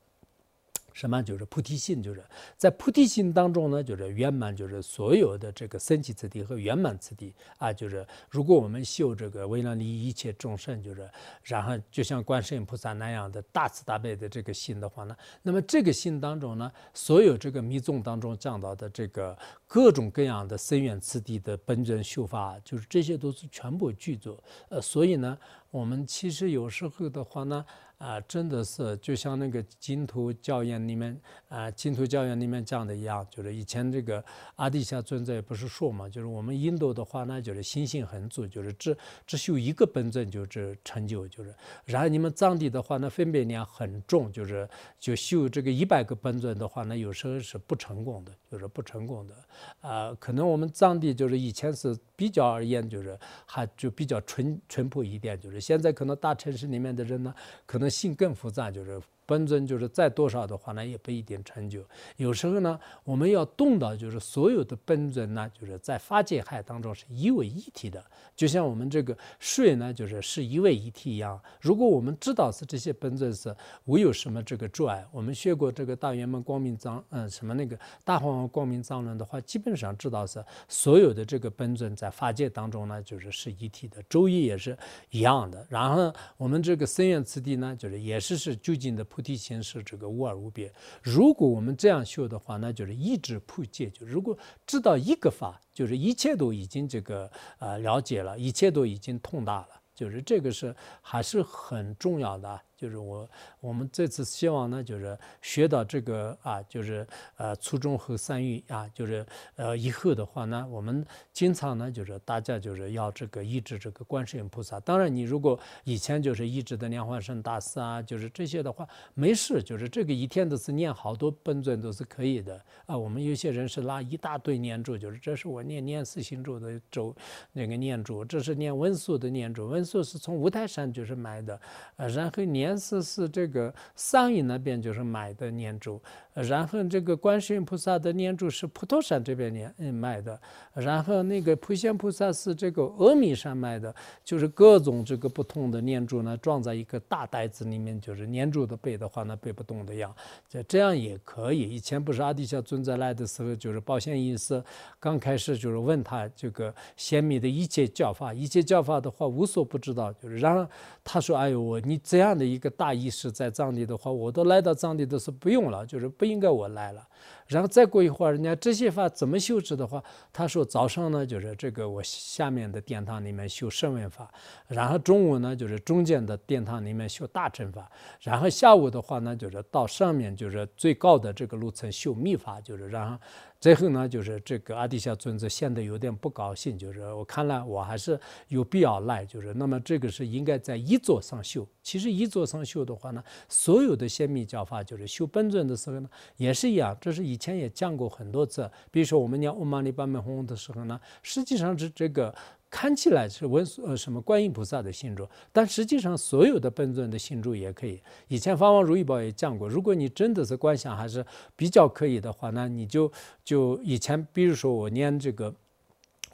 什么就是菩提心，就是在菩提心当中呢，就是圆满，就是所有的这个升起次第和圆满次第啊，就是如果我们修这个为了利益一切众生，就是然后就像观世音菩萨那样的大慈大悲的这个心的话呢，那么这个心当中呢，所有这个密宗当中讲到的这个各种各样的深远次第的本尊修法，就是这些都是全部具足。呃，所以呢，我们其实有时候的话呢。啊，真的是就像那个净土教言里面啊，净土教言里面讲的一样，就是以前这个阿底峡尊者不是说嘛，就是我们印度的话呢，就是心性很足，就是只只修一个本尊就是成就，就是然后你们藏地的话呢，分别念很重，就是就修这个一百个本尊的话呢，有时候是不成功的，就是不成功的。啊，可能我们藏地就是以前是比较而言，就是还就比较淳淳朴一点，就是现在可能大城市里面的人呢，可能。性更复杂，就是。本尊就是再多少的话呢，也不一定成就。有时候呢，我们要动到，就是所有的本尊呢，就是在法界海当中是一为一体的，就像我们这个水呢，就是是一为一体一样。如果我们知道是这些本尊是无有什么这个阻碍，我们学过这个大圆满光明藏，嗯，什么那个大黄王光明藏论的话，基本上知道是所有的这个本尊在法界当中呢，就是是一体的。周易也是一样的。然后我们这个深远次第呢，就是也是是究竟的。菩提心是这个无二无别。如果我们这样修的话，那就是一知普界。就如果知道一个法，就是一切都已经这个呃了解了，一切都已经通达了，就是这个是还是很重要的。就是我，我们这次希望呢，就是学到这个啊，就是呃初中和三育啊，就是呃以后的话呢，我们经常呢，就是大家就是要这个依止这个观世音菩萨。当然，你如果以前就是依止的莲花生大师啊，就是这些的话，没事，就是这个一天都是念好多本尊都是可以的啊。我们有些人是拿一大堆念珠，就是这是我念念四心咒的咒那个念珠，这是念文殊的念珠，文殊是从五台山就是买的，呃，然后念。是是这个上影那边就是买的念珠，然后这个观世音菩萨的念珠是普陀山这边念嗯卖的，然后那个普贤菩萨是这个阿弥山卖的，就是各种这个不同的念珠呢装在一个大袋子里面，就是念珠的背的话呢背不动的样，这这样也可以。以前不是阿底峡尊者来的时候，就是保险意识刚开始就是问他这个显密的一切教法，一切教法的话无所不知道，就是然后他说：“哎呦我你这样的一个。”大意识在藏地的话，我都来到藏地都是不用了，就是不应该我来了。然后再过一会儿，人家这些法怎么修持的话，他说早上呢就是这个我下面的殿堂里面修圣文法，然后中午呢就是中间的殿堂里面修大乘法，然后下午的话呢就是到上面就是最高的这个路层修密法，就是然后。最后呢，就是这个阿底夏尊者显得有点不高兴，就是我看来我还是有必要来，就是那么这个是应该在一座上修。其实一座上修的话呢，所有的先密教法就是修本尊的时候呢，也是一样。这是以前也讲过很多次，比如说我们念嗡嘛呢叭咪吽的时候呢，实际上是这个。看起来是文呃什么观音菩萨的信众，但实际上所有的本尊的信众也可以。以前法王如意宝也讲过，如果你真的是观想还是比较可以的话，那你就就以前比如说我念这个。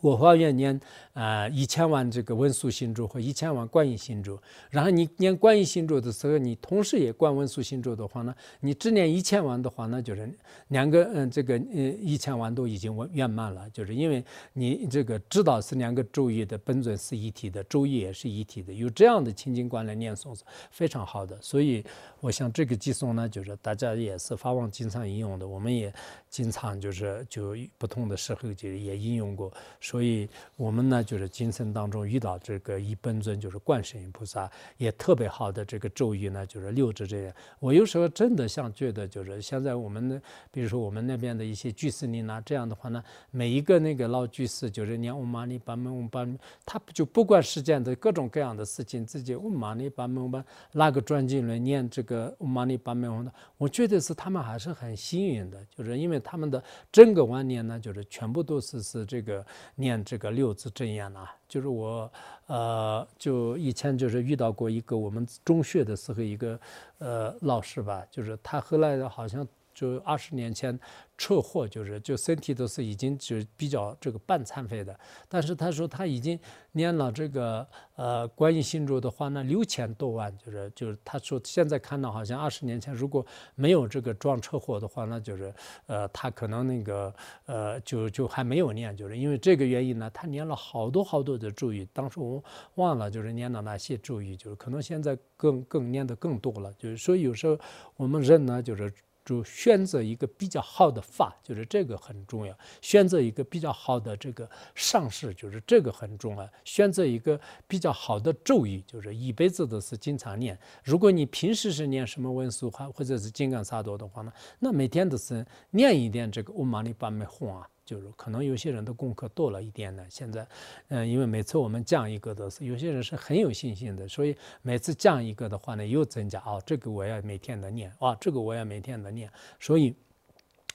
我发愿念啊一千万这个文殊心咒和一千万观音心咒，然后你念观音心咒的时候，你同时也观文殊心咒的话呢，你只念一千万的话，那就是两个嗯这个嗯一千万都已经圆圆满了，就是因为你这个知道是两个咒语的本尊是一体的，咒语也是一体的，有这样的清净观来念诵是非常好的。所以我想这个寄诵呢，就是大家也是发往经常引用的，我们也经常就是就不同的时候就也应用过。所以我们呢，就是今生当中遇到这个一本尊，就是观世音菩萨，也特别好的这个咒语呢，就是六字这样。我有时候真的像觉得，就是现在我们的，比如说我们那边的一些居士林啊，这样的话呢，每一个那个老居士就是念嗡嘛呢叭咪嗡叭咪，他就不管世间的各种各样的事情，自己嗡嘛呢叭咪嗡叭，拿个转经轮念这个嗡嘛呢叭咪嗡的，我觉得是他们还是很幸运的，就是因为他们的整个晚年呢，就是全部都是是这个。念这个六字真言呐，就是我，呃，就以前就是遇到过一个我们中学的时候一个呃老师吧，就是他后来好像就二十年前。车祸就是就身体都是已经就比较这个半残废的，但是他说他已经念了这个呃观音心咒的话呢六千多万，就是就是他说现在看到好像二十年前如果没有这个撞车祸的话，那就是呃他可能那个呃就就还没有念，就是因为这个原因呢，他念了好多好多的咒语，当时我忘了就是念了哪些咒语，就是可能现在更更念的更多了，就是所以有时候我们人呢就是。就选择一个比较好的法，就是这个很重要。选择一个比较好的这个上师，就是这个很重要。选择一个比较好的咒语，就是一辈子都是经常念。如果你平时是念什么文殊话或者是金刚萨埵的话呢，那每天都是念一点这个嗡嘛呢叭咪吽啊。就是可能有些人的功课多了一点呢。现在，嗯，因为每次我们降一个都是有些人是很有信心的，所以每次降一个的话呢，又增加哦，这个我要每天的念啊，这个我要每天的念。所以，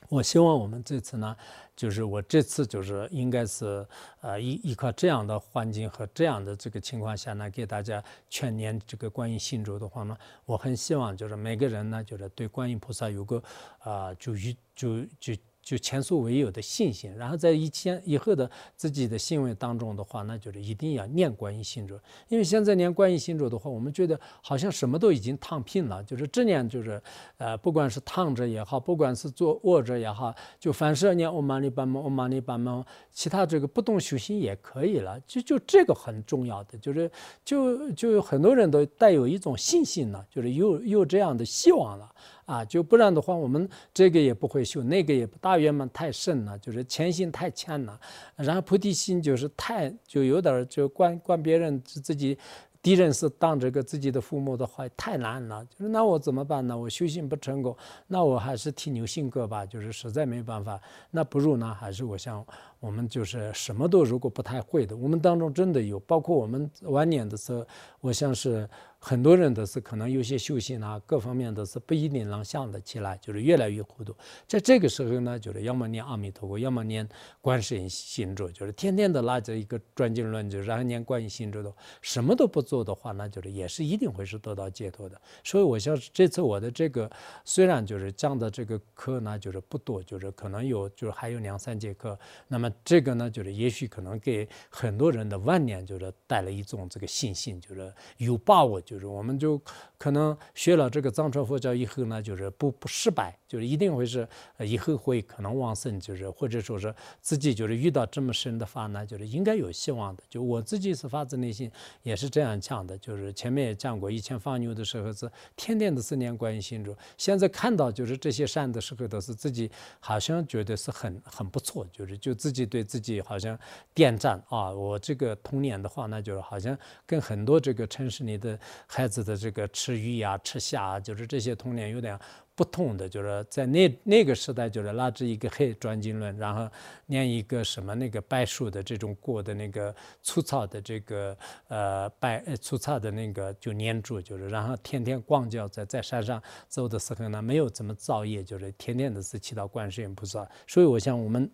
我希望我们这次呢，就是我这次就是应该是呃依依靠这样的环境和这样的这个情况下呢，给大家全年这个观音信主的话呢，我很希望就是每个人呢，就是对观音菩萨有个啊，就就就。就前所未有的信心，然后在以前以后的自己的行为当中的话，那就是一定要念观音心咒。因为现在念观音心咒的话，我们觉得好像什么都已经躺平了，就是这念就是，呃，不管是躺着也好，不管是坐卧着也好，就凡是念嗡嘛呢叭咪嗡嘛呢叭咪，其他这个不动修行也可以了。就就这个很重要的，就是就就有很多人都带有一种信心了，就是有有这样的希望了。啊，就不然的话，我们这个也不会修，那个也不大圆满太深了，就是谦心太欠了，然后菩提心就是太就有点就管管别人自己。敌人是当这个自己的父母的话太难了，就是那我怎么办呢？我修行不成功，那我还是听牛性格吧，就是实在没办法，那不如呢，还是我想我们就是什么都如果不太会的，我们当中真的有，包括我们晚年的时候，我想是。很多人都是可能有些修行啊，各方面都是不一定能想得起来，就是越来越糊涂。在这个时候呢，就是要么念阿弥陀佛，要么念观世音心咒，就是天天的拉着一个转经论，就然后念观音心咒的，什么都不做的话，那就是也是一定会是得到解脱的。所以我想这次我的这个虽然就是讲的这个课呢，就是不多，就是可能有就是还有两三节课，那么这个呢，就是也许可能给很多人的晚年就是带来一种这个信心，就是有把握。就是我们就可能学了这个藏传佛教以后呢，就是不不失败，就是一定会是以后会可能往生，就是或者说是自己就是遇到这么深的法呢，就是应该有希望的。就我自己是发自内心也是这样讲的，就是前面也讲过，以前放牛的时候是天天的思念观音心咒，现在看到就是这些善的时候，都是自己好像觉得是很很不错，就是就自己对自己好像点赞啊，我这个童年的话，那就是好像跟很多这个城市里的。孩子的这个吃鱼呀、吃虾，就是这些童年有点不同的，就是在那那个时代，就是拉着一个黑专经论，然后念一个什么那个白树的这种过的那个粗糙的这个呃白粗糙的那个就念住，就是然后天天光脚在在山上走的时候呢，没有怎么造业，就是天天都是祈祷观世音菩萨。所以我想我们。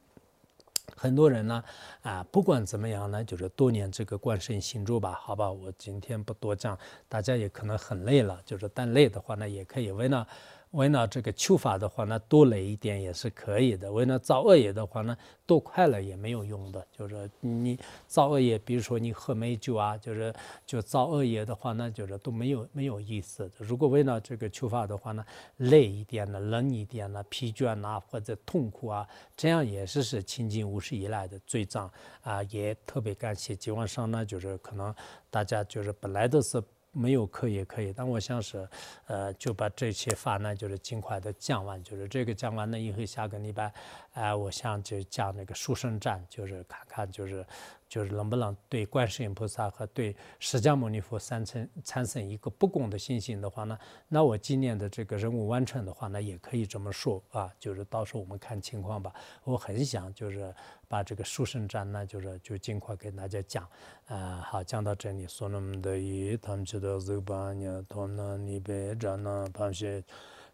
很多人呢，啊，不管怎么样呢，就是多年这个观世音心咒吧，好吧，我今天不多讲，大家也可能很累了，就是但累的话呢，也可以为了。为了这个求法的话呢，多累一点也是可以的；为了造恶业的话呢，多快乐也没有用的。就是你造恶业，比如说你喝美酒啊，就是就造恶业的话呢，就是都没有没有意思。如果为了这个求法的话呢，累一点呢，冷一点呢，疲倦呐，或者痛苦啊，这样也是是清净无始以来的罪障啊。也特别感谢今晚上呢，就是可能大家就是本来都是。没有课也可以，但我想是，呃，就把这些法呢，就是尽快的讲完，就是这个讲完了以后，下个礼拜，哎，我想就讲那个殊胜战，就是看看就是就是能不能对观世音菩萨和对释迦牟尼佛三层产生一个不公的信心的话呢，那我今年的这个任务完成的话呢，也可以这么说啊，就是到时候我们看情况吧。我很想就是把这个殊胜战呢，就是就尽快给大家讲。啊，好，讲到这里，说那么多一，他们知道这个八年，他那你别这那螃蟹。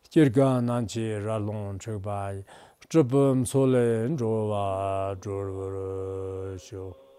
今儿个南去热龙吃吧，这不 zhibim solen zhuwa zhurvur shio.